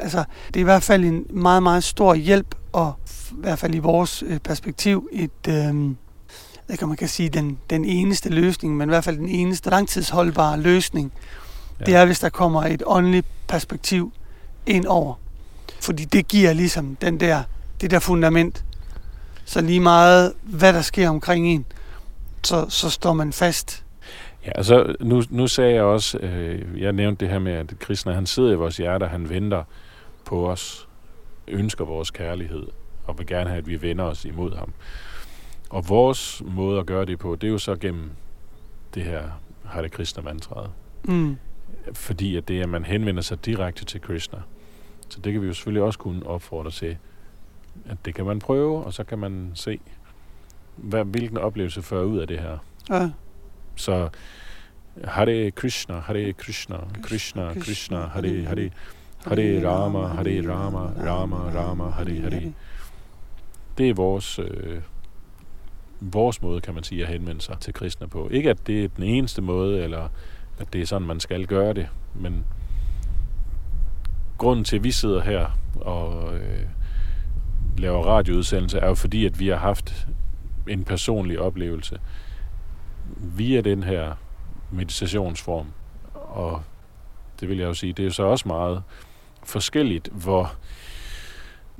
S2: Altså det er i hvert fald en meget, meget stor hjælp, og i hvert fald i vores øh, perspektiv et... Øh, kan man kan sige, den, den eneste løsning, men i hvert fald den eneste langtidsholdbare løsning, ja. det er, hvis der kommer et åndeligt perspektiv ind over. Fordi det giver ligesom den der, det der fundament. Så lige meget, hvad der sker omkring en, så, så står man fast.
S1: Ja, altså nu, nu sagde jeg også, øh, jeg nævnte det her med, at Krishna han sidder i vores hjerte, han venter på os, ønsker vores kærlighed, og vil gerne have, at vi vender os imod ham. Og vores måde at gøre det på, det er jo så gennem det her Hare Krishna mantraet.
S2: Mm.
S1: Fordi at det er, at man henvender sig direkte til Krishna. Så det kan vi jo selvfølgelig også kunne opfordre til, at det kan man prøve, og så kan man se, hvad, hvilken oplevelse fører ud af det her.
S2: Ja.
S1: Så Hare Krishna, Hare Krishna, Krishna, Krishna, Hare Hare, Hare Rama, Hare Rama, Rama Rama, Hare Hare. Det er vores, øh, vores måde, kan man sige, at henvende sig til kristne på. Ikke at det er den eneste måde, eller at det er sådan, man skal gøre det, men grunden til, at vi sidder her og øh, laver radioudsendelse, er jo fordi, at vi har haft en personlig oplevelse via den her meditationsform. Og det vil jeg jo sige, det er jo så også meget forskelligt, hvor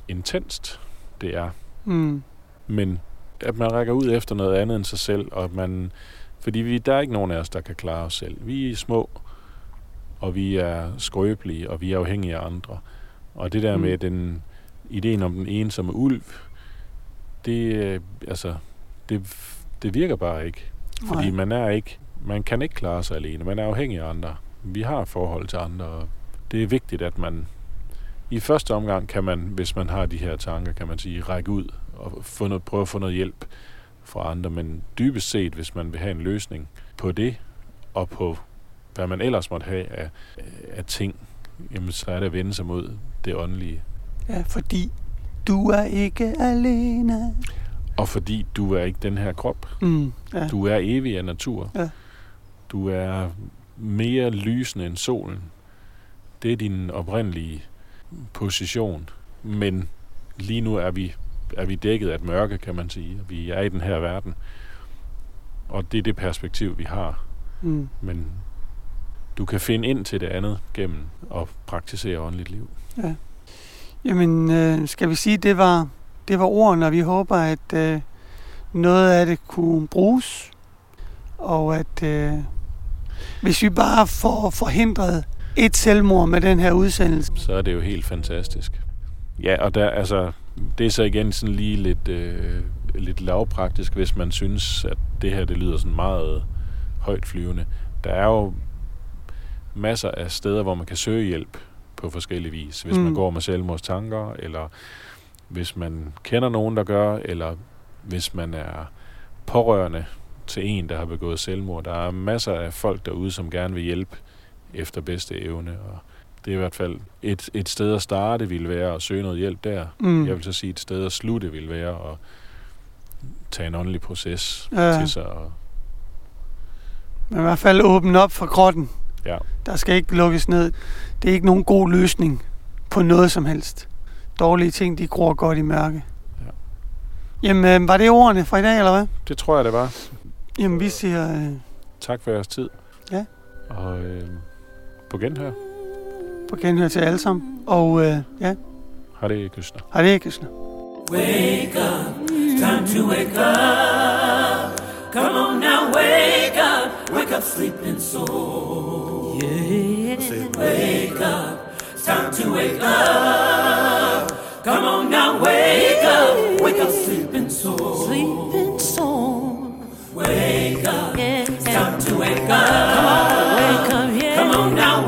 S1: intenst det er.
S2: Mm.
S1: Men at man rækker ud efter noget andet end sig selv, og at man, fordi vi, der er ikke nogen af os, der kan klare os selv. Vi er små, og vi er skrøbelige, og vi er afhængige af andre. Og det der
S2: Mm.
S1: med den ideen om den ensomme ulv, det, øh, altså, det, det virker bare ikke. Fordi
S2: Nej.
S1: man er ikke, man kan ikke klare sig alene. Man er afhængig af andre. Vi har forhold til andre, og det er vigtigt, at man i første omgang kan man, hvis man har de her tanker, kan man sige, række ud og få noget, prøve at få noget hjælp fra andre. Men dybest set, hvis man vil have en løsning på det, og på hvad man ellers måtte have af, af ting, jamen så er det at vende sig mod det åndelige.
S2: Ja, fordi du er ikke alene.
S1: Og fordi du er ikke den her krop.
S2: Mm. Ja.
S1: Du er evig af natur.
S2: Ja.
S1: Du er mere lysende end solen. Det er din oprindelige position. Men lige nu er vi, er vi dækket af et mørke, kan man sige. Vi er i den her verden. Og det er det perspektiv, vi har.
S2: Mm.
S1: Men du kan finde ind til det andet gennem at praktisere åndeligt liv.
S2: Ja. Jamen, øh, skal vi sige, det var, det var ordene, og vi håber, at øh, noget af det kunne bruges, og at øh, hvis vi bare får forhindret et selvmord med den her udsendelse,
S1: Så er det jo helt fantastisk. Ja, og der, altså, det er så igen sådan lige lidt, øh, lidt lavpraktisk, hvis man synes, at det her det lyder sådan meget højt flyvende. Der er jo masser af steder, hvor man kan søge hjælp på forskellige vis. Hvis mm. man går med selvmordstanker, eller hvis man kender nogen, der gør, eller hvis man er pårørende til en, der har begået selvmord. Der er masser af folk derude, som gerne vil hjælpe efter bedste evne, og det er i hvert fald et, et sted at starte ville være at søge noget hjælp der.
S2: mm,
S1: Jeg vil så sige, et sted at slutte ville være at tage en åndelig proces
S2: Ja.
S1: til sig. Og,
S2: men i hvert fald åbne op for grotten.
S1: ja.
S2: Der skal ikke lukkes ned. Det er ikke nogen god løsning på noget som helst. Dårlige ting, de gror godt i mørke.
S1: Ja.
S2: Jamen, øh, var det ordene fra i dag, eller hvad?
S1: Det tror jeg, det var.
S2: Jamen, vi siger øh,
S1: Tak for jeres tid.
S2: Ja.
S1: Og øh, på genhør.
S2: på genhør til alle sammen. Og øh, ja,
S1: Har det Krishna.
S2: har det ikke sådan.
S3: Wake up, time to wake up. Come on now, wake up, wake up, sleeping soul. Said, wake up, time to wake up. Come on now, wake up, wake up, sleeping soul.
S4: Sleeping soul.
S3: Wake up,
S4: Yeah.
S3: time to wake up.
S4: Wake up, yeah.
S3: Come on now,